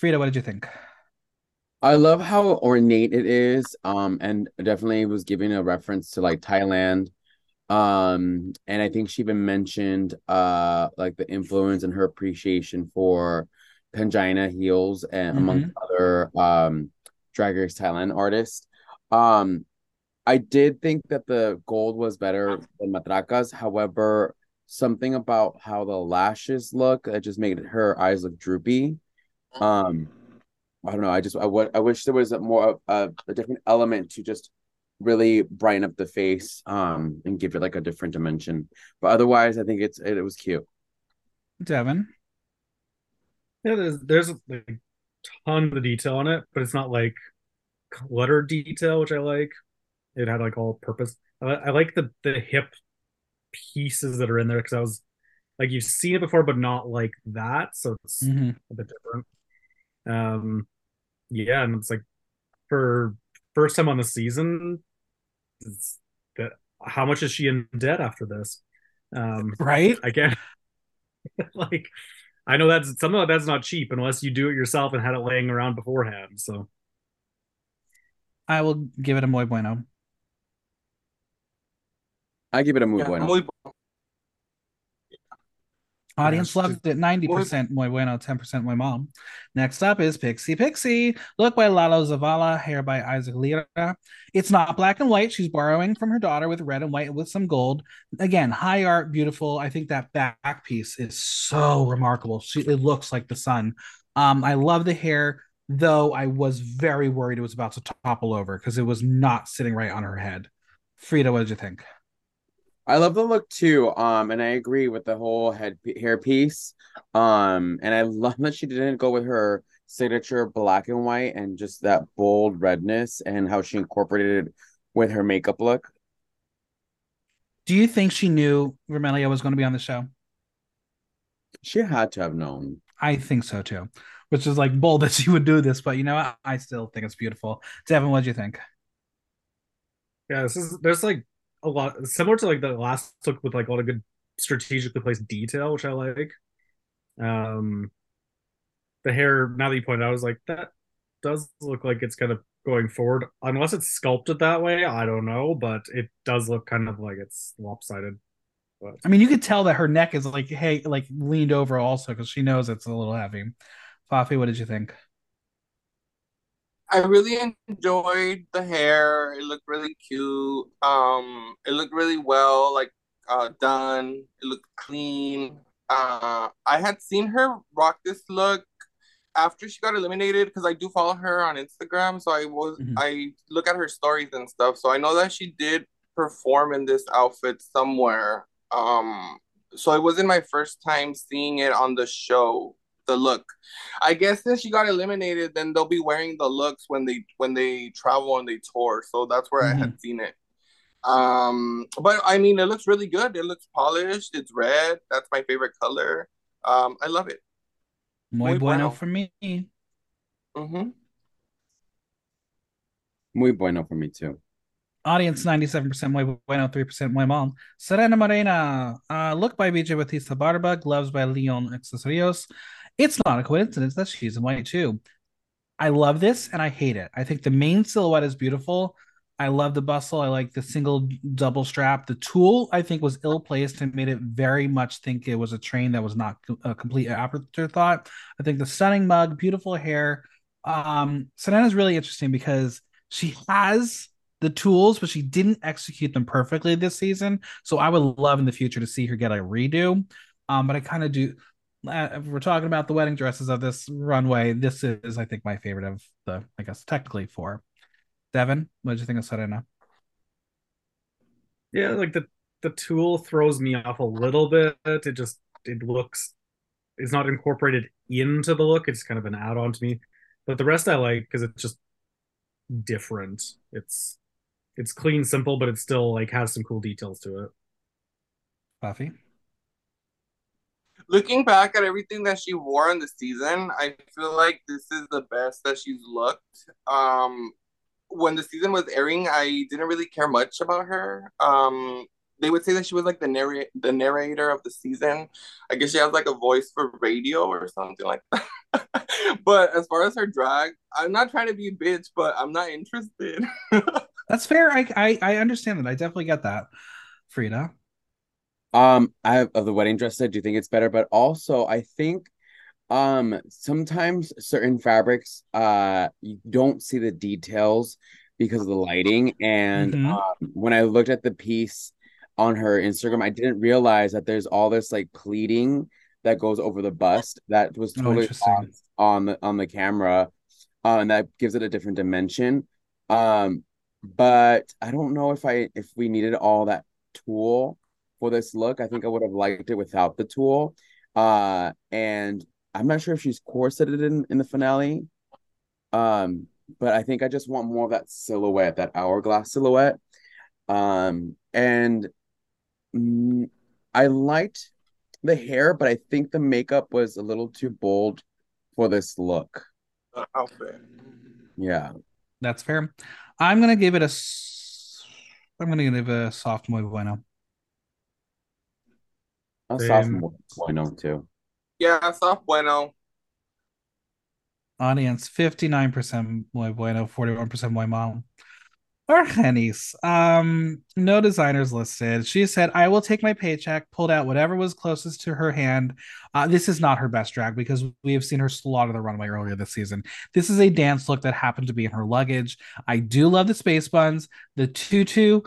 Freeda, what did you think? I love how ornate it is. Um, and definitely was giving a reference to like Thailand. Um, and I think she even mentioned uh like the influence and her appreciation for Pangina Heals and among other um Drag Race Thailand artists. Um, I did think that the gold was better than Matraka's. However, something about how the lashes look that just made her eyes look droopy. Um, I don't know. I just I would I wish there was a more of a, a different element to just really brighten up the face um and give it like a different dimension. But otherwise, I think it's it, it was cute. Devin. Yeah, there's there's like ton of detail on it, but it's not like clutter detail, which I like. It had like all purpose. I, I like the the hip pieces that are in there because I was like you've seen it before, but not like that, so it's Mhm. a bit different. Um, yeah, and it's like for first time on the season, it's that how much is she in debt after this? Um, Right? I can't like I know that's something like that's not cheap unless you do it yourself and had it laying around beforehand. So I will give it a muy bueno. I give it a muy Yeah, bueno. muy Audience Yeah, loved it. 90% muy bueno, 10% muy mom. Next up is Pixie Pixie. Look by Lalo Zavala, hair by Isaac Lira. It's not black and white. She's borrowing from her daughter with red and white with some gold. Again, high art, beautiful. I think that back piece is so remarkable. She, it looks like the sun. Um, I love the hair, though I was very worried it was about to topple over because it was not sitting right on her head. Freeda, what did you think? I love the look too. Um, and I agree with the whole head hair piece. Um, and I love that she didn't go with her signature black and white and just that bold redness and how she incorporated it with her makeup look. Do you think she knew Vermelha was going to be on the show? She had to have known. I think so too. Which is like bold that she would do this, but you know, I, I still think it's beautiful. Devin, what do you think? Yeah, this is there's like a lot similar to like the last look with like a lot of good strategically placed detail, which I like. Um the hair, now that you pointed out, I was like, that does look like it's kind of going forward. Unless it's sculpted that way, I don't know, but it does look kind of like it's lopsided. But I mean, you could tell that her neck is like, hey, like leaned over also because she knows it's a little heavy. Faffy, what did you think? I really enjoyed the hair. It looked really cute. Um, it looked really well, like uh, done. It looked clean. Uh, I had seen her rock this look after she got eliminated because I do follow her on Instagram, so I was mm-hmm. I look at her stories and stuff. So I know that she did perform in this outfit somewhere. Um, so it wasn't my first time seeing it on the show. The look, I guess since she got eliminated, then they'll be wearing the looks when they when they travel and they tour. So that's where mm-hmm. I had mm-hmm. seen it. Um, but I mean, it looks really good. It looks polished. It's red. That's my favorite color. Um, I love it. Muy, Muy bueno. bueno for me. Mm-hmm. Muy bueno for me too. Audience 97% muy bueno, 3% muy mal. Serena Morena, uh, look by BJ Batista Barba, gloves by Leon Accesorios. It's not a coincidence that she's in white too. I love this and I hate it. I think the main silhouette is beautiful. I love the bustle. I like the single double strap. The tulle I think was ill placed and made it very much think it was a train that was not a complete afterthought. I think the stunning mug, beautiful hair. Um, is really interesting because she has the tools, but she didn't execute them perfectly this season. So I would love in the future to see her get a redo. Um, but I kind of do. Uh, if we're talking about the wedding dresses of this runway, this is, I think, my favorite of the, I guess, technically four. Devin, what did you think of Serena? Yeah, like the the tulle throws me off a little bit. It just it looks it's not incorporated into the look. It's kind of an add-on to me. But the rest I like because it's just different. It's it's clean, simple, but it still like has some cool details to it. Faffy. Looking back at everything that she wore in the season, I feel like this is the best that she's looked. Um, when the season was airing, I didn't really care much about her. Um, they would say that she was like the narrate the narrator of the season. I guess she has like a voice for radio or something like that. but as far as her drag, I'm not trying to be a bitch, but I'm not interested. That's fair. I, I I understand that. I definitely get that, Freeda. Um, I have of the wedding dress. I do think it's better, but also I think um sometimes certain fabrics uh you don't see the details because of the lighting and mm-hmm. um, when i looked at the piece on her instagram i didn't realize that there's all this like pleating that goes over the bust that was oh, totally oh, on the on the camera uh, and that gives it a different dimension um but i don't know if i if we needed all that tulle for this look i think i would have liked it without the tulle uh and I'm not sure if she's corseted in in the finale. Um, but I think I just want more of that silhouette, that hourglass silhouette. Um, and mm, I liked the hair, but I think the makeup was a little too bold for this look. The outfit. Yeah, that's fair. I'm gonna give it a. I'm gonna give it a soft muy bueno. A soft muy bueno too. Yeah, soft bueno. Audience 59% muy bueno, 41% muy mal. Argennis, um, no designers listed. She said, I will take my paycheck, pulled out whatever was closest to her hand. Uh, this is not her best drag because we have seen her slaughter the runway earlier this season. This is a dance look that happened to be in her luggage. I do love the space buns, the tutu.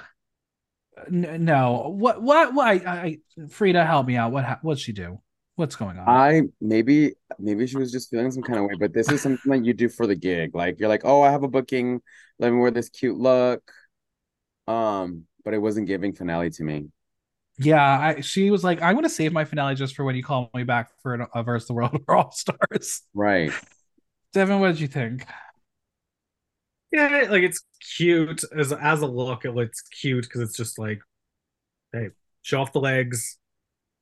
N- no, what, what, what? I, I, Freeda, help me out. What, what'd she do? What's going on? I maybe maybe she was just feeling some kind of way, but this is something that you do for the gig. Like you're like, oh, I have a booking. Let me wear this cute look. Um, but it wasn't giving finale to me. Yeah, I she was like, I'm gonna save my finale just for when you call me back for a verse the world of all stars. Right. Devin, what did you think? Yeah, like it's cute as as a look. It looks cute because it's just like, hey, show off the legs,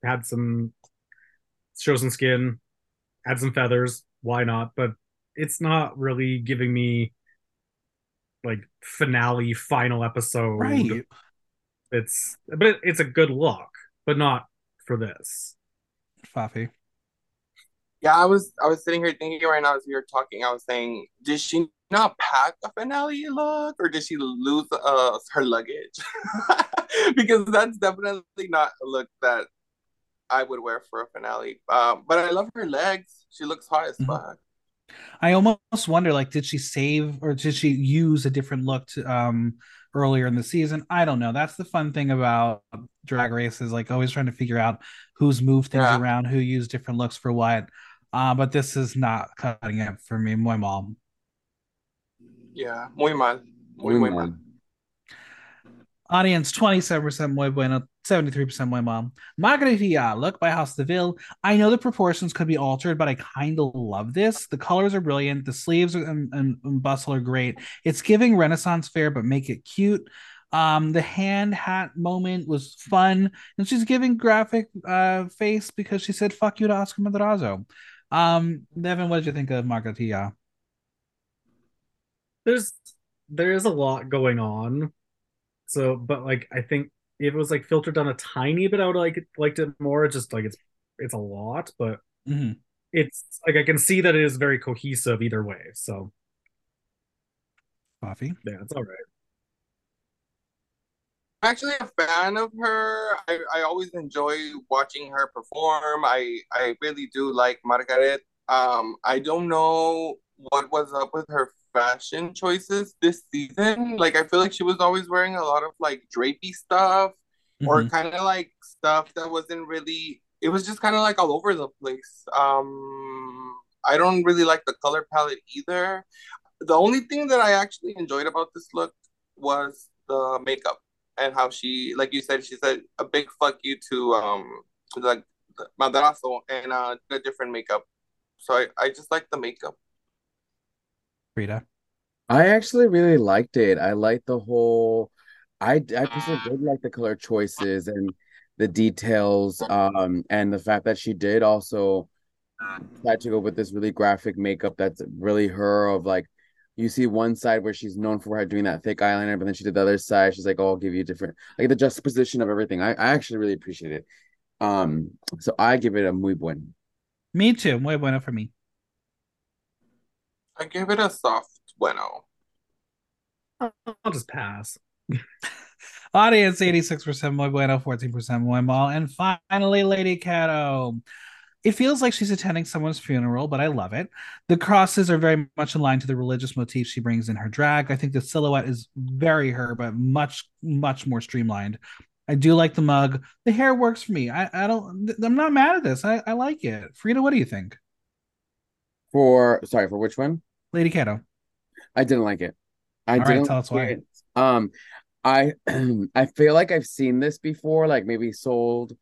add some, show some skin, add some feathers. Why not? But it's not really giving me like finale final episode. Right. It's but it, it's a good look, but not for this. Faffy. Yeah, I was I was sitting here thinking right now as we were talking. I was saying, did she not pack a finale look, or did she lose uh her luggage? because that's definitely not a look that I would wear for a finale. Um, but I love her legs. She looks hot as Mhm. fuck. I almost wonder, like, did she save or did she use a different look to, um earlier in the season? I don't know. That's the fun thing about Drag Race is like always trying to figure out who's moved things Yeah. around, who used different looks for what. Uh, but this is not cutting it for me. Muy mal. Yeah, muy mal. Muy, Muy muy mal. mal. Audience 27% muy bueno, 73% muy mal. Margarita, look by House de Ville. I know the proportions could be altered, but I kind of love this. The colors are brilliant. The sleeves and, and, and bustle are great. It's giving Renaissance fair, but make it cute. Um, the hand hat moment was fun, and she's giving graphic uh face because she said "fuck you" to Oscar Madrazo. Um, Devin, what did you think of Margarita? There's there is a lot going on. So, but like I think if it was like filtered down a tiny bit, I would like liked it more. Just like it's it's a lot, but Mhm. it's like I can see that it is very cohesive either way. So Faffy. yeah, it's all right. I'm actually a fan of her. I, I always enjoy watching her perform. I I really do like Margaret. Um, I don't know what was up with her fashion choices this season. Like I feel like she was always wearing a lot of like drapey stuff or Mhm. kind of like stuff that wasn't really it was just kind of like all over the place. Um I don't really like the color palette either. The only thing that I actually enjoyed about this look was the makeup and how she like you said she said a big fuck you to um like Madrazo and uh a different makeup. So I, I just like the makeup. Freeda. I actually really liked it. I liked the whole I I personally did like the color choices and the details um and the fact that she did also try to go with this really graphic makeup that's really her of like you see one side where she's known for her doing that thick eyeliner, but then she did the other side. She's like, "Oh, I'll give you different like the juxtaposition of everything." I, I actually really appreciate it. Um, so I give it a muy buen. Me too. Muy bueno for me. I give it a soft bueno. I'll just pass. Audience 86% muy bueno, 14% muy mal. And finally, Lady Kero. It feels like she's attending someone's funeral, but I love it. The crosses are very much in line to the religious motif she brings in her drag. I think the silhouette is very her, but much, much more streamlined. I do like the mug. The hair works for me. I, I don't, I'm not mad at this. I, I like it. Freeda, what do you think? For sorry, for which one? Lady Kero. I didn't like it. I All right, didn't tell us why. it. Um, I I feel like I've seen this before, like maybe sold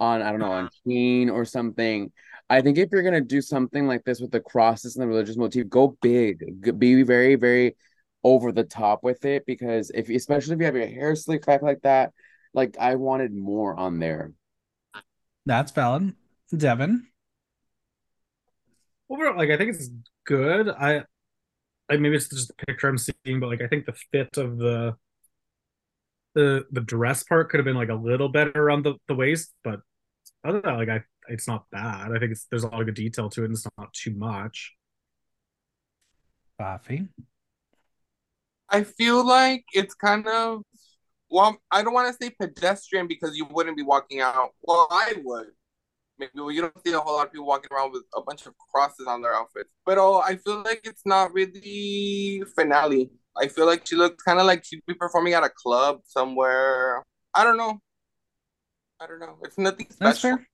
on I don't know on Sheen or something. I think if you're gonna do something like this with the crosses and the religious motif, go big, be very very over the top with it because if especially if you have your hair slicked back like that, like I wanted more on there. That's valid. Devin. Overall, like I think it's good. I like maybe it's just the picture I'm seeing, but like I think the fit of the the the dress part could have been like a little better around the, the waist, but other than that, like I it's not bad. I think it's there's a lot of good detail to it and it's not too much. Faffy. I feel like it's kind of well, I don't want to say pedestrian because you wouldn't be walking out. Well, I would. Maybe well, you don't see a whole lot of people walking around with a bunch of crosses on their outfits. But oh, I feel like it's not really finale. I feel like she looks kind of like she'd be performing at a club somewhere. I don't know. I don't know. It's nothing special. That's fair.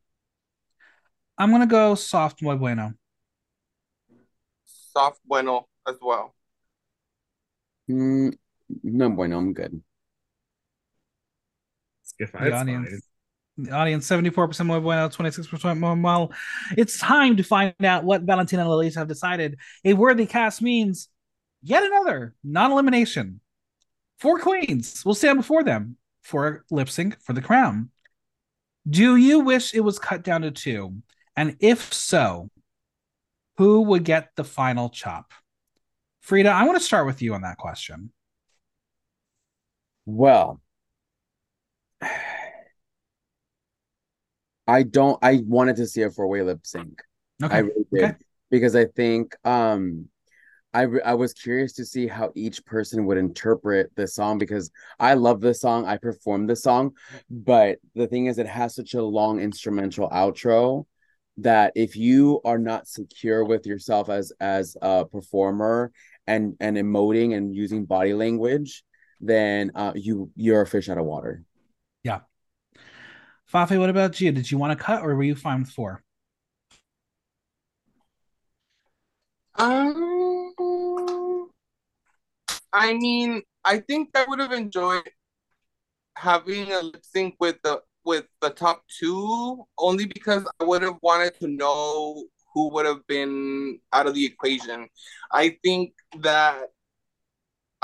I'm gonna go soft muy bueno. Soft bueno as well. Mm, no bueno, I'm good. It's good. The It's audience. fine. The audience 74% muy bueno, 26% muy mal. It's time to find out what Valentina and Lilies have decided. A worthy cast means yet another non elimination. Four queens will stand before them for lip sync for the crown. Do you wish it was cut down to two? And if so, who would get the final chop? Freeda, I want to start with you on that question. Well, I don't. I wanted to see a four way lip sync. Okay. I really did Okay. because I think um, I re- I was curious to see how each person would interpret the song because I love the song. I performed the song, but the thing is, it has such a long instrumental outro that if you are not secure with yourself as as a performer and and emoting and using body language, then uh, you you're a fish out of water. Faffy, what about you? Did you want to cut or were you fine with four? Um, I mean, I think I would have enjoyed having a lip sync with the with the top two, only because I would have wanted to know who would have been out of the equation. I think that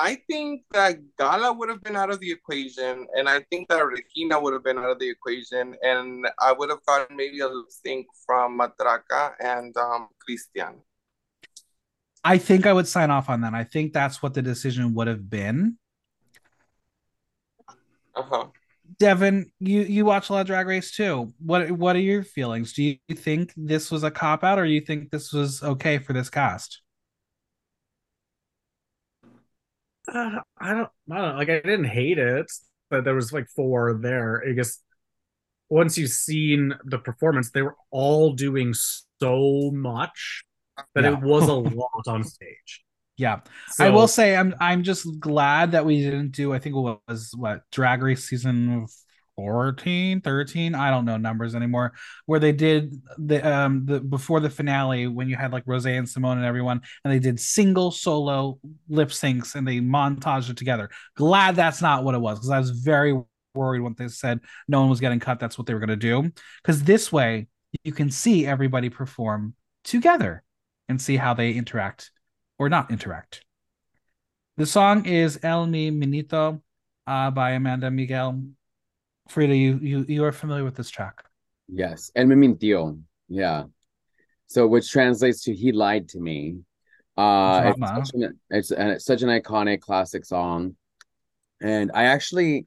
I think that Gala would have been out of the equation, and I think that Regina would have been out of the equation, and I would have gotten maybe a lip sync from Matraka and um, Cristian. I think I would sign off on that. I think that's what the decision would have been. Uh-huh. Devin, you you watch a lot of Drag Race too. What what are your feelings? Do you think this was a cop out, or do you think this was okay for this cast? Uh, I don't, I don't like. I didn't hate it, but there was like four there. I guess once you've seen the performance, they were all doing so much that Yeah. it was a lot on stage. Yeah, So, I will say I'm I'm just glad that we didn't do. I think it was what Drag Race season 14, 13. I don't know numbers anymore. Where they did the um the before the finale when you had like Rose and Simone and everyone, and they did single solo lip syncs and they montaged it together. Glad that's not what it was because I was very worried when they said no one was getting cut. That's what they were going to do. Because this way you can see everybody perform together and see how they interact or not interact. The song is El Me Mintió uh, by Amanda Miguel. Freeda, you you you are familiar with this track. Yes, and me mintió. Yeah. So which translates to he lied to me. Uh it's such an, it's it's such an iconic classic song. And I actually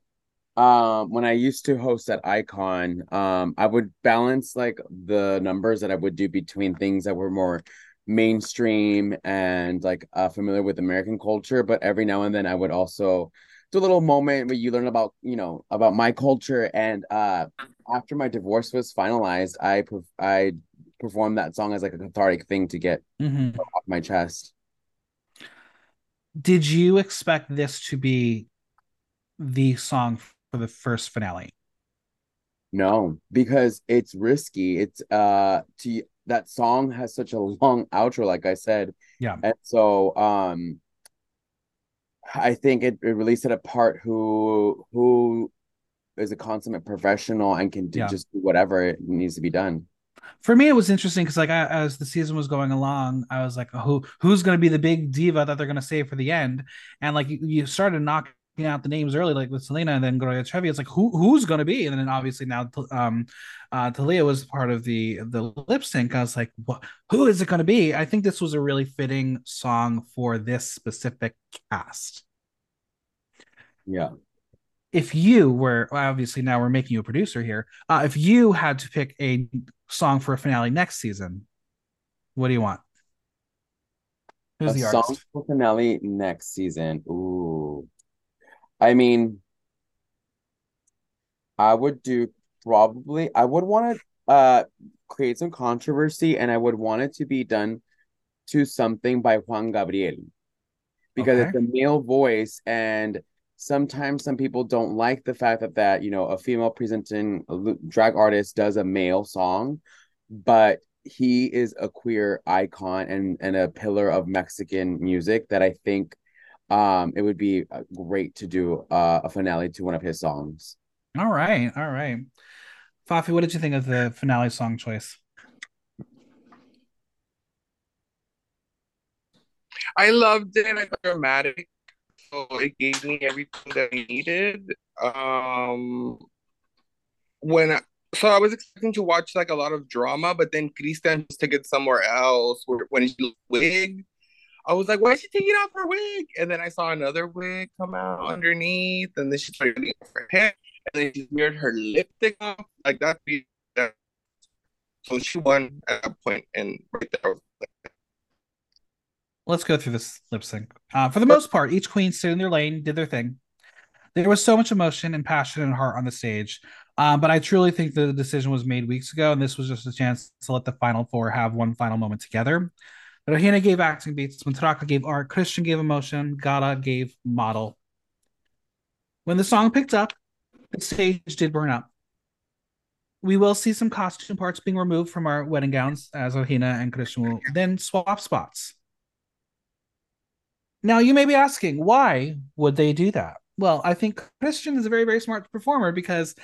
um when I used to host at Icon, um I would balance like the numbers that I would do between things that were more mainstream and like uh familiar with American culture, but every now and then I would also a little moment where you learn about, you know, about my culture and uh after my divorce was finalized, I perf- I performed that song as like a cathartic thing to get Mhm. off my chest. Did you expect this to be the song for the first finale? No, because it's risky. It's uh to that song has such a long outro, like I said. Yeah. And so um I think it, it really set apart who who is a consummate professional and can do, Yeah. just do whatever it needs to be done. For me, it was interesting because like I, as the season was going along, I was like, who who's going to be the big diva that they're going to save for the end? And like you, you started knocking out the names early, like with Selena and then Gloria Trevi. It's like who who's going to be? And then obviously now, um, uh, Thalia was part of the the lip sync. I was like, what? Who is it going to be? I think this was a really fitting song for this specific cast. Yeah. If you were obviously now we're making you a producer here. Uh, if you had to pick a song for a finale next season, what do you want? Who's a the song artist? for finale next season. Ooh. I mean, I would do probably I would want to uh create some controversy and I would want it to be done to something by Juan Gabriel. Because Okay. it's a male voice and sometimes some people don't like the fact that that, you know, a female presenting a drag artist does a male song, but he is a queer icon and and a pillar of Mexican music that I think um it would be uh, great to do uh, a finale to one of his songs. All right, all right. Faffy, what did you think of the finale song choice? I loved it. I thought dramatic, so it gave me everything that I needed. Um, when I, so I was expecting to watch like a lot of drama, but then Cristian just took it somewhere else. Where, when she wig, I was like, why is she taking off her wig? And then I saw another wig come out underneath, and then she started off her hair, and then she smeared her lipstick off. Like that. So she won at that point, and right there. Let's go through this lip sync. Uh, for the most part, each queen stood in their lane, did their thing. There was so much emotion and passion and heart on the stage. Um, but I truly think the decision was made weeks ago, and this was just a chance to let the final four have one final moment together. Regina gave acting beats, Matraka gave art, Cristian gave emotion, Gala gave model. When the song picked up, the stage did burn up. We will see some costume parts being removed from our wedding gowns as Regina and Cristian will then swap spots. Now, you may be asking, why would they do that? Well, I think Cristian is a very, very smart performer because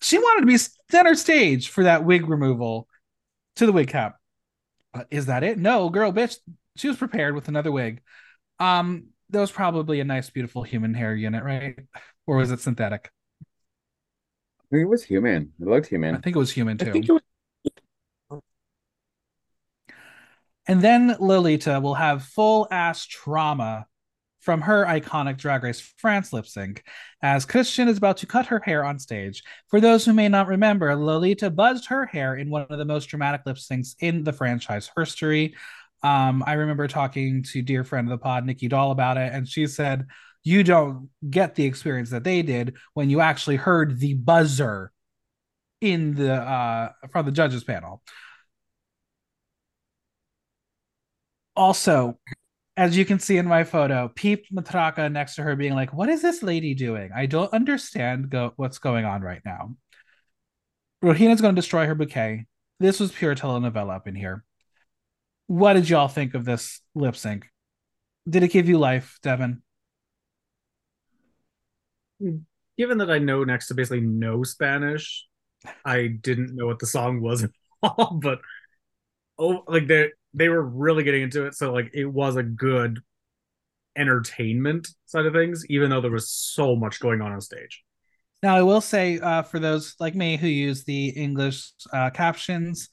she wanted to be center stage for that wig removal to the wig cap. Uh, is that it? No, girl, bitch. She was prepared with another wig. Um, that was probably a nice, beautiful human hair unit, right? Or was it synthetic? I think it was human. It looked human. I think it was human I too. think it was And then Lolita will have full ass trauma from her iconic Drag Race France lip sync as Cristian is about to cut her hair on stage. For those who may not remember, Lolita buzzed her hair in one of the most dramatic lip syncs in the franchise history. Um, I remember talking to dear friend of the pod, Nicky Doll, about it, and she said, You don't get the experience that they did when you actually heard the buzzer in the uh from the judges panel. Also, as you can see in my photo, Peep Matraka next to her being like, What is this lady doing? I don't understand go- what's going on right now. Regina's going to destroy her bouquet. This was pure telenovela up in here. What did y'all think of this lip sync? Did it give you life, Devin? Given that I know next to basically no Spanish, I didn't know what the song was at all, but oh, like they they were really getting into it, so like it was a good entertainment side of things, even though there was so much going on on stage. Now, I will say uh, for those like me who use the English uh, captions,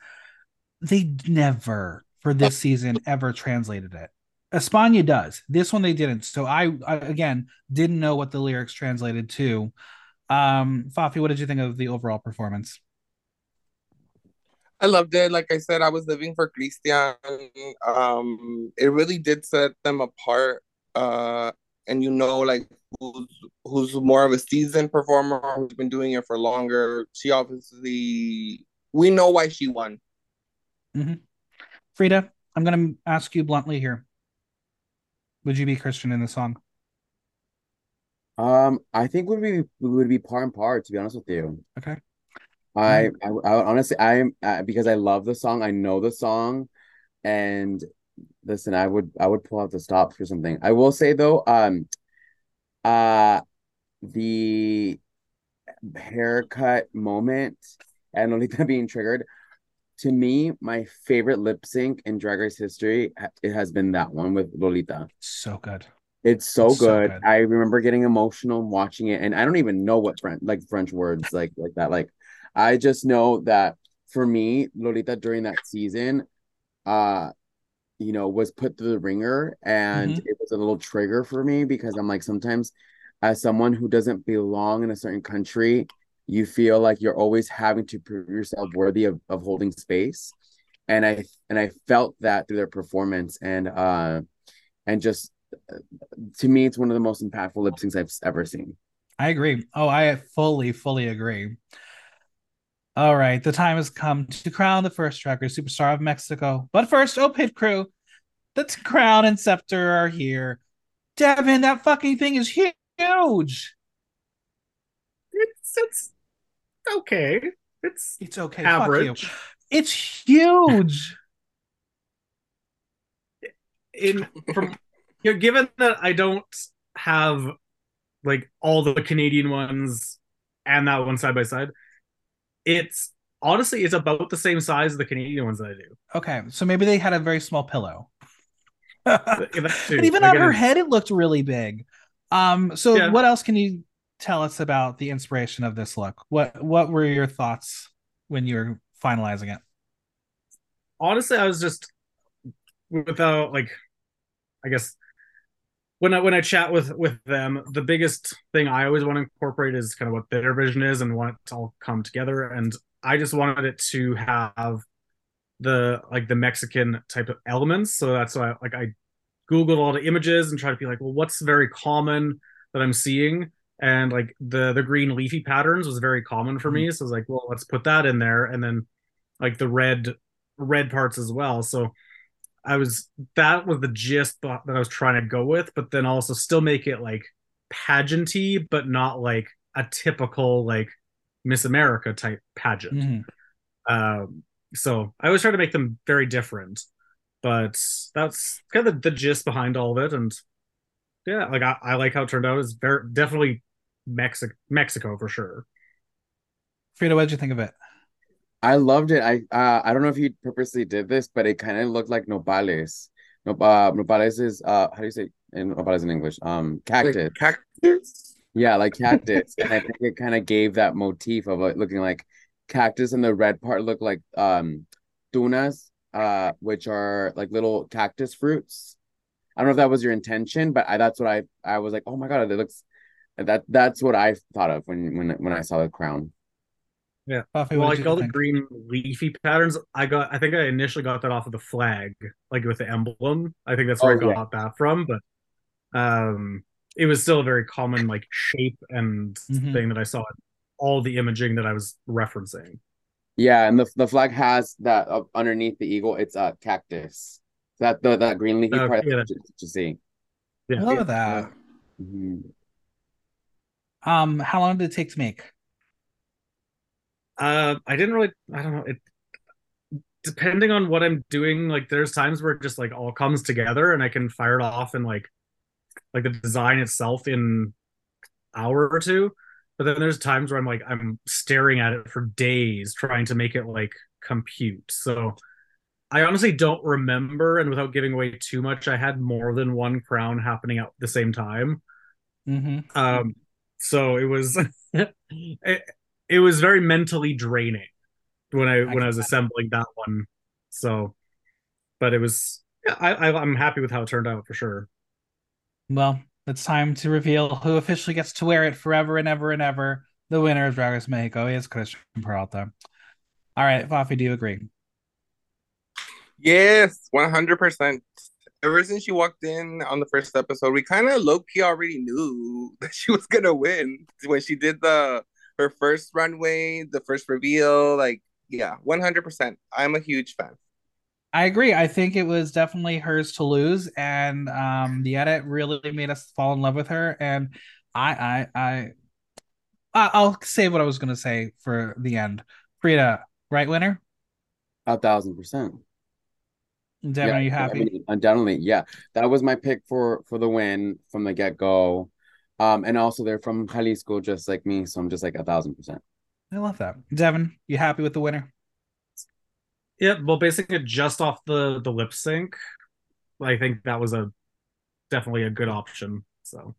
they never for this season ever translated it. Espana does. This one they didn't. So I, I again didn't know what the lyrics translated to. Um, Faffy, what did you think of the overall performance? I loved it. Like I said, I was living for Cristian. Um, it really did set them apart. Uh, and you know, like who's who's more of a seasoned performer, who's been doing it for longer. She obviously, we know why she won. Mm-hmm. Freeda, I'm going to ask you bluntly here. Would you be Cristian in the song? Um, I think would be would be par and par. To be honest with you, Okay. I I, I honestly I'm uh, because I love the song. I know the song, and listen, I would I would pull out the stops for something. I will say though, um, uh, the haircut moment and Lolita being triggered. To me, my favorite lip sync in Drag Race history, it has been that one with Lolita. So good. It's so It's so good. good. I remember getting emotional watching it, and I don't even know what French like French words like like that. Like, I just know that for me, Lolita during that season, uh, you know, was put through the ringer, and Mhm. it was a little trigger for me because I'm like sometimes, as someone who doesn't belong in a certain country, you feel like you're always having to prove yourself worthy of of holding space, and I and I felt that through their performance, and uh, and just to me, it's one of the most impactful lip syncs I've ever seen. I agree. Oh, I fully, fully agree. All right, the time has come to crown the first Race superstar of Mexico. But first, oh pit crew, the crown and scepter are here. Devin, that fucking thing is huge. It's it's okay. It's It's okay. Fuck you. average. It's huge. in from you know, given that I don't have like all the Canadian ones and that one side by side, It's honestly it's about the same size as the Canadian ones that I do. Okay, so maybe they had a very small pillow. But even on her head, it looked really big. Um, so Yeah. what else can you tell us about the inspiration of this look? What what were your thoughts when you were finalizing it? honestly, I was just without like, I guess when I when I chat with with them, the biggest thing I always want to incorporate is kind of what their vision is and want it to all come together. And I just wanted it to have the like the Mexican type of elements. So that's why like I googled all the images and tried to be like, well, what's very common that I'm seeing? And like the the green leafy patterns was very common for me. Mm-hmm. So I was like, well, let's put that in there, and then like the red red parts as well. So I was that was the gist that I was trying to go with, but then also still make it like pageanty, but not like a typical like Miss America type pageant. Mhm. Um, so I always try to make them very different, but that's kind of the, the gist behind all of it. And yeah, like I, I like how it turned out. It's very definitely Mexico, Mexico for sure. Freeda, what did you think of it? I loved it. I uh, I don't know if he purposely did this, but it kind of looked like nopales. No, uh, nopales is uh, how do you say in nopales in English? Um, cactus. Like cactus. Yeah, like cactus. and I think it kind of gave that motif of it looking like cactus, and the red part looked like um tunas, uh, which are like little cactus fruits. I don't know if that was your intention, but I that's what I I was like, oh my god, it looks that that's what I thought of when when when I saw the crown. Buffy, Well, what like all you the green leafy patterns, I got. I think I initially got that off of the flag, like with the emblem. I think that's where Oh, I yeah. got that from. But um, it was still a very common like shape and Mhm. thing that I saw in all the imaging that I was referencing. Yeah, and the the flag has that up underneath the eagle. It's a cactus. That the that green leafy Uh, part yeah. that's what you, what you see. I Yeah. love that. Mhm. Um, how long did it take to make? Uh, I didn't really. I don't know. It depending on what I'm doing. Like, there's times where it just like all comes together, and I can fire it off in like like the design itself in hour or two. But then there's times where I'm like I'm staring at it for days trying to make it like compute. So I honestly don't remember, and without giving away too much, I had more than one crown happening at the same time. Mm-hmm. Um, so it was it, it was very mentally draining when I, I when I was assembling that one. So, but it was yeah, I, I I'm happy with how it turned out for sure. Well, it's time to reveal who officially gets to wear it forever and ever and ever. The winner of Drag Race Mexico is Cristian Peralta. All right, Faffy, do you agree? Yes, one hundred percent. Ever since she walked in on the first episode, we kind of low key already knew that she was gonna win when she did the her first runway, the first reveal. Like, yeah, one hundred percent. I'm a huge fan. I agree. I think it was definitely hers to lose, and um, the edit really made us fall in love with her. And I, I, I, I- I'll say what I was going to say for the end. Freeda, right winner? A thousand percent. Devin, are you I happy? mean, undoubtedly, yeah. That was my pick for for the win from the get go. Um, and also they're from Jalisco, just like me, so I'm just like a thousand percent. I love that. Devin, you happy with the winner? Yeah, well, basing it just off the the lip sync, I think that was a definitely a good option. So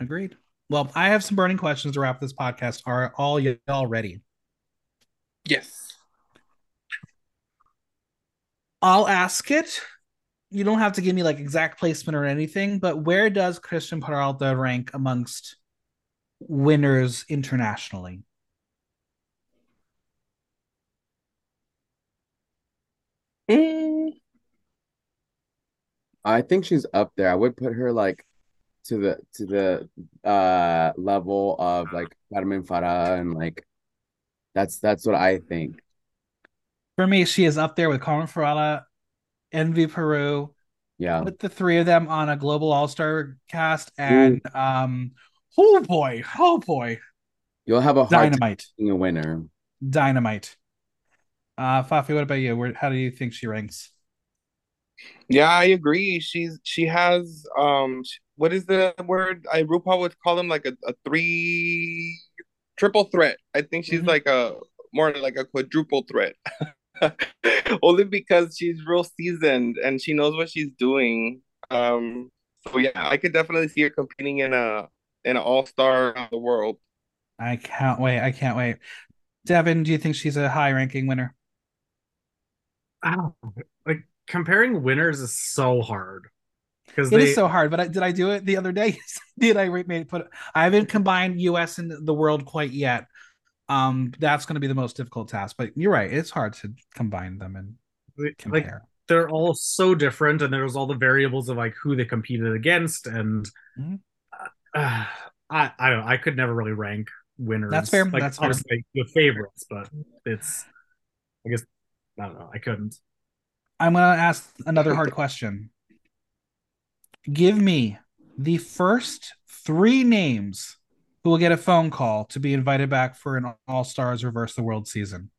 Agreed. Well, I have some burning questions to wrap this podcast. Are all y'all ready? Yes. I'll ask it. You don't have to give me like exact placement or anything, but where does Cristian Peralta rank amongst winners internationally? Mm, I think she's up there. I would put her like to the to the uh level of like Carmen Farala and like that's that's what I think. For me, she is up there with Carmen Farala, Envy Peru, Yeah. with the three of them on a global all-star cast, and um, oh boy, oh boy, You'll have a hard dynamite, being a winner. dynamite. Uh, Faffy, what about you? Where, how do you think she ranks? yeah, I agree. She's she has um what is the word? I RuPaul would call them like a, a three triple threat. I think she's Mhm. like a more like a quadruple threat. Only because she's real seasoned and she knows what she's doing. Um, so yeah, I could definitely see her competing in a in an all star around the world. I can't wait. I can't wait. Devin, do you think she's a high ranking winner? Ow. Like comparing winners is so hard because It they is so hard, but I, did I do it the other day? Did I re- made put? I haven't combined U.S. and the world quite yet. Um, that's going to be the most difficult task. But you're right; it's hard to combine them and like compare. they're all so different, and there's all the variables of like who they competed against, and Mhm. uh, I I don't know, I could never really rank winners. That's fair, Like that's fair. obviously the favorites, but it's I guess I don't know. I couldn't. I'm going to ask another hard question. Give me the first three names who will get a phone call to be invited back for an All Stars Reverse the World season.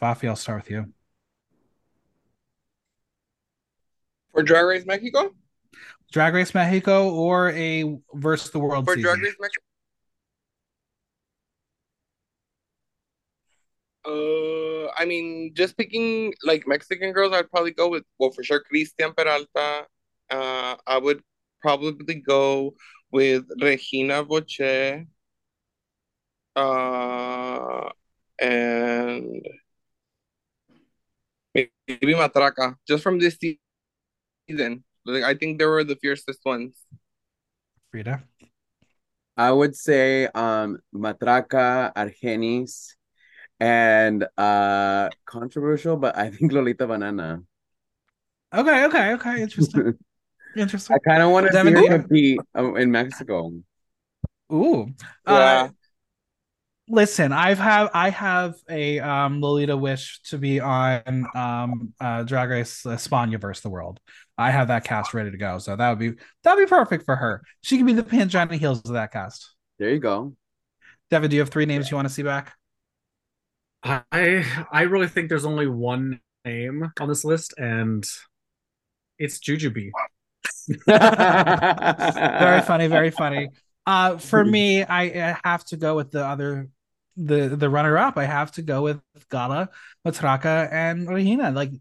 Faffy, I'll start with you. For Drag Race Mexico? Drag Race Mexico or a Versus the World For season. Drag Race Mexico? Uh, I mean, just picking like Mexican girls, I'd probably go with well for sure Cristian Peralta. Uh, I would probably go with Regina Voce. Uh, and maybe Matraka, just from this season. Like, I think they were the fiercest ones. Freeda. I would say um Matraka, Argennis, and uh controversial, but I think Lolita Banana. Okay, okay, okay. Interesting. Interesting. I kind of want to see Devin, her compete uh, in Mexico. Ooh. Uh, Yeah. listen, I've have I have a um Lolita wish to be on um uh Drag Race Espana versus the world. I have that cast ready to go. So that would be that would be perfect for her. She could be the Pangina Heals of that cast. There you go. Devin, do you have three names you want to see back? I I really think there's only one name on this list, and it's Jujubee. Very funny, very funny. Uh, for me, I, I have to go with the other, the the runner up. I have to go with Gala, Matraka, and Regina. Like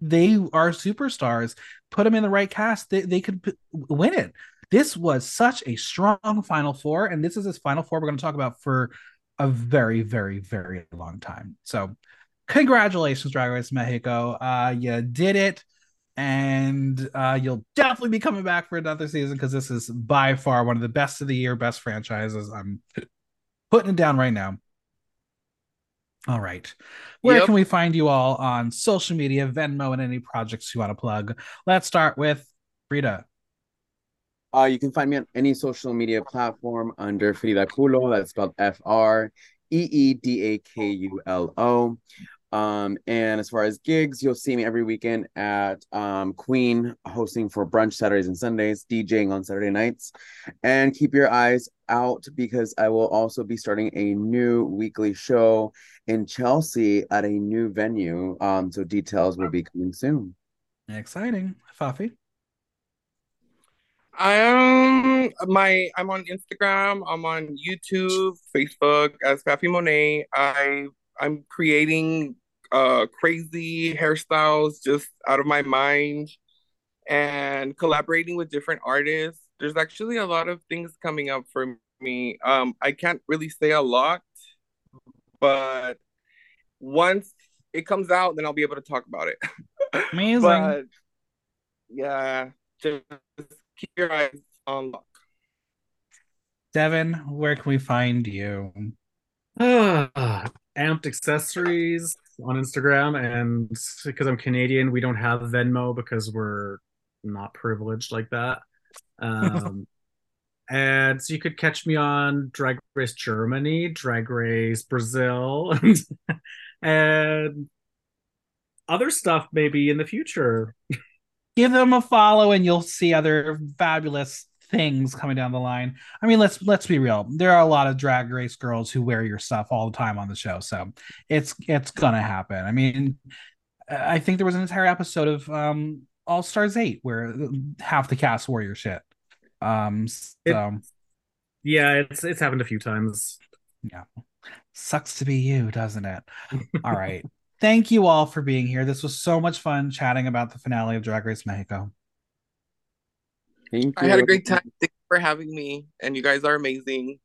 they are superstars. Put them in the right cast, they they could p- win it. This was such a strong Final Four, and this is this Final Four we're going to talk about for a very, very, very long time. So, congratulations, Drag Race Mexico. Uh, you did it and uh, you'll definitely be coming back for another season because this is by far one of the best of the year, best franchises. I'm putting it down right now. All right. Where Yep. can we find you all on social media, Venmo, and any projects you want to plug? Let's start with Rita. Uh, you can find me on any social media platform under Freeda Kulo. That's spelled F R E E D A K U L O. Um, and as far as gigs, you'll see me every weekend at um, Queen hosting for brunch Saturdays and Sundays, DJing on Saturday nights. And keep your eyes out because I will also be starting a new weekly show in Chelsea at a new venue. Um, so details will be coming soon. Exciting. Faffy. I am my I'm on Instagram, I'm on YouTube, Facebook as Faffy Monay. I I'm creating uh crazy hairstyles just out of my mind and collaborating with different artists. There's actually a lot of things coming up for me. Um I can't really say a lot, but once it comes out, then I'll be able to talk about it. Amazing. But yeah, just keep your eyes on lock. Devin, where can we find you? Amped accessories on Instagram, and because I'm Canadian, we don't have Venmo because we're not privileged like that. Um, and so you could catch me on Drag Race Germany, Drag Race Brazil, and other stuff maybe in the future. give them a follow and you'll see other fabulous things coming down the line. I mean, let's let's be real. There are a lot of drag race girls who wear your stuff all the time on the show, so it's it's gonna happen. I mean, I think there was an entire episode of um All Stars Eight where half the cast wore your shit. Um, so Yeah, it's it's happened a few times. Yeah. Sucks to be you, doesn't it? All right. Thank you all for being here. This was so much fun chatting about the finale of Drag Race Mexico. Thank I had a great time. Thank you for having me, and you guys are amazing.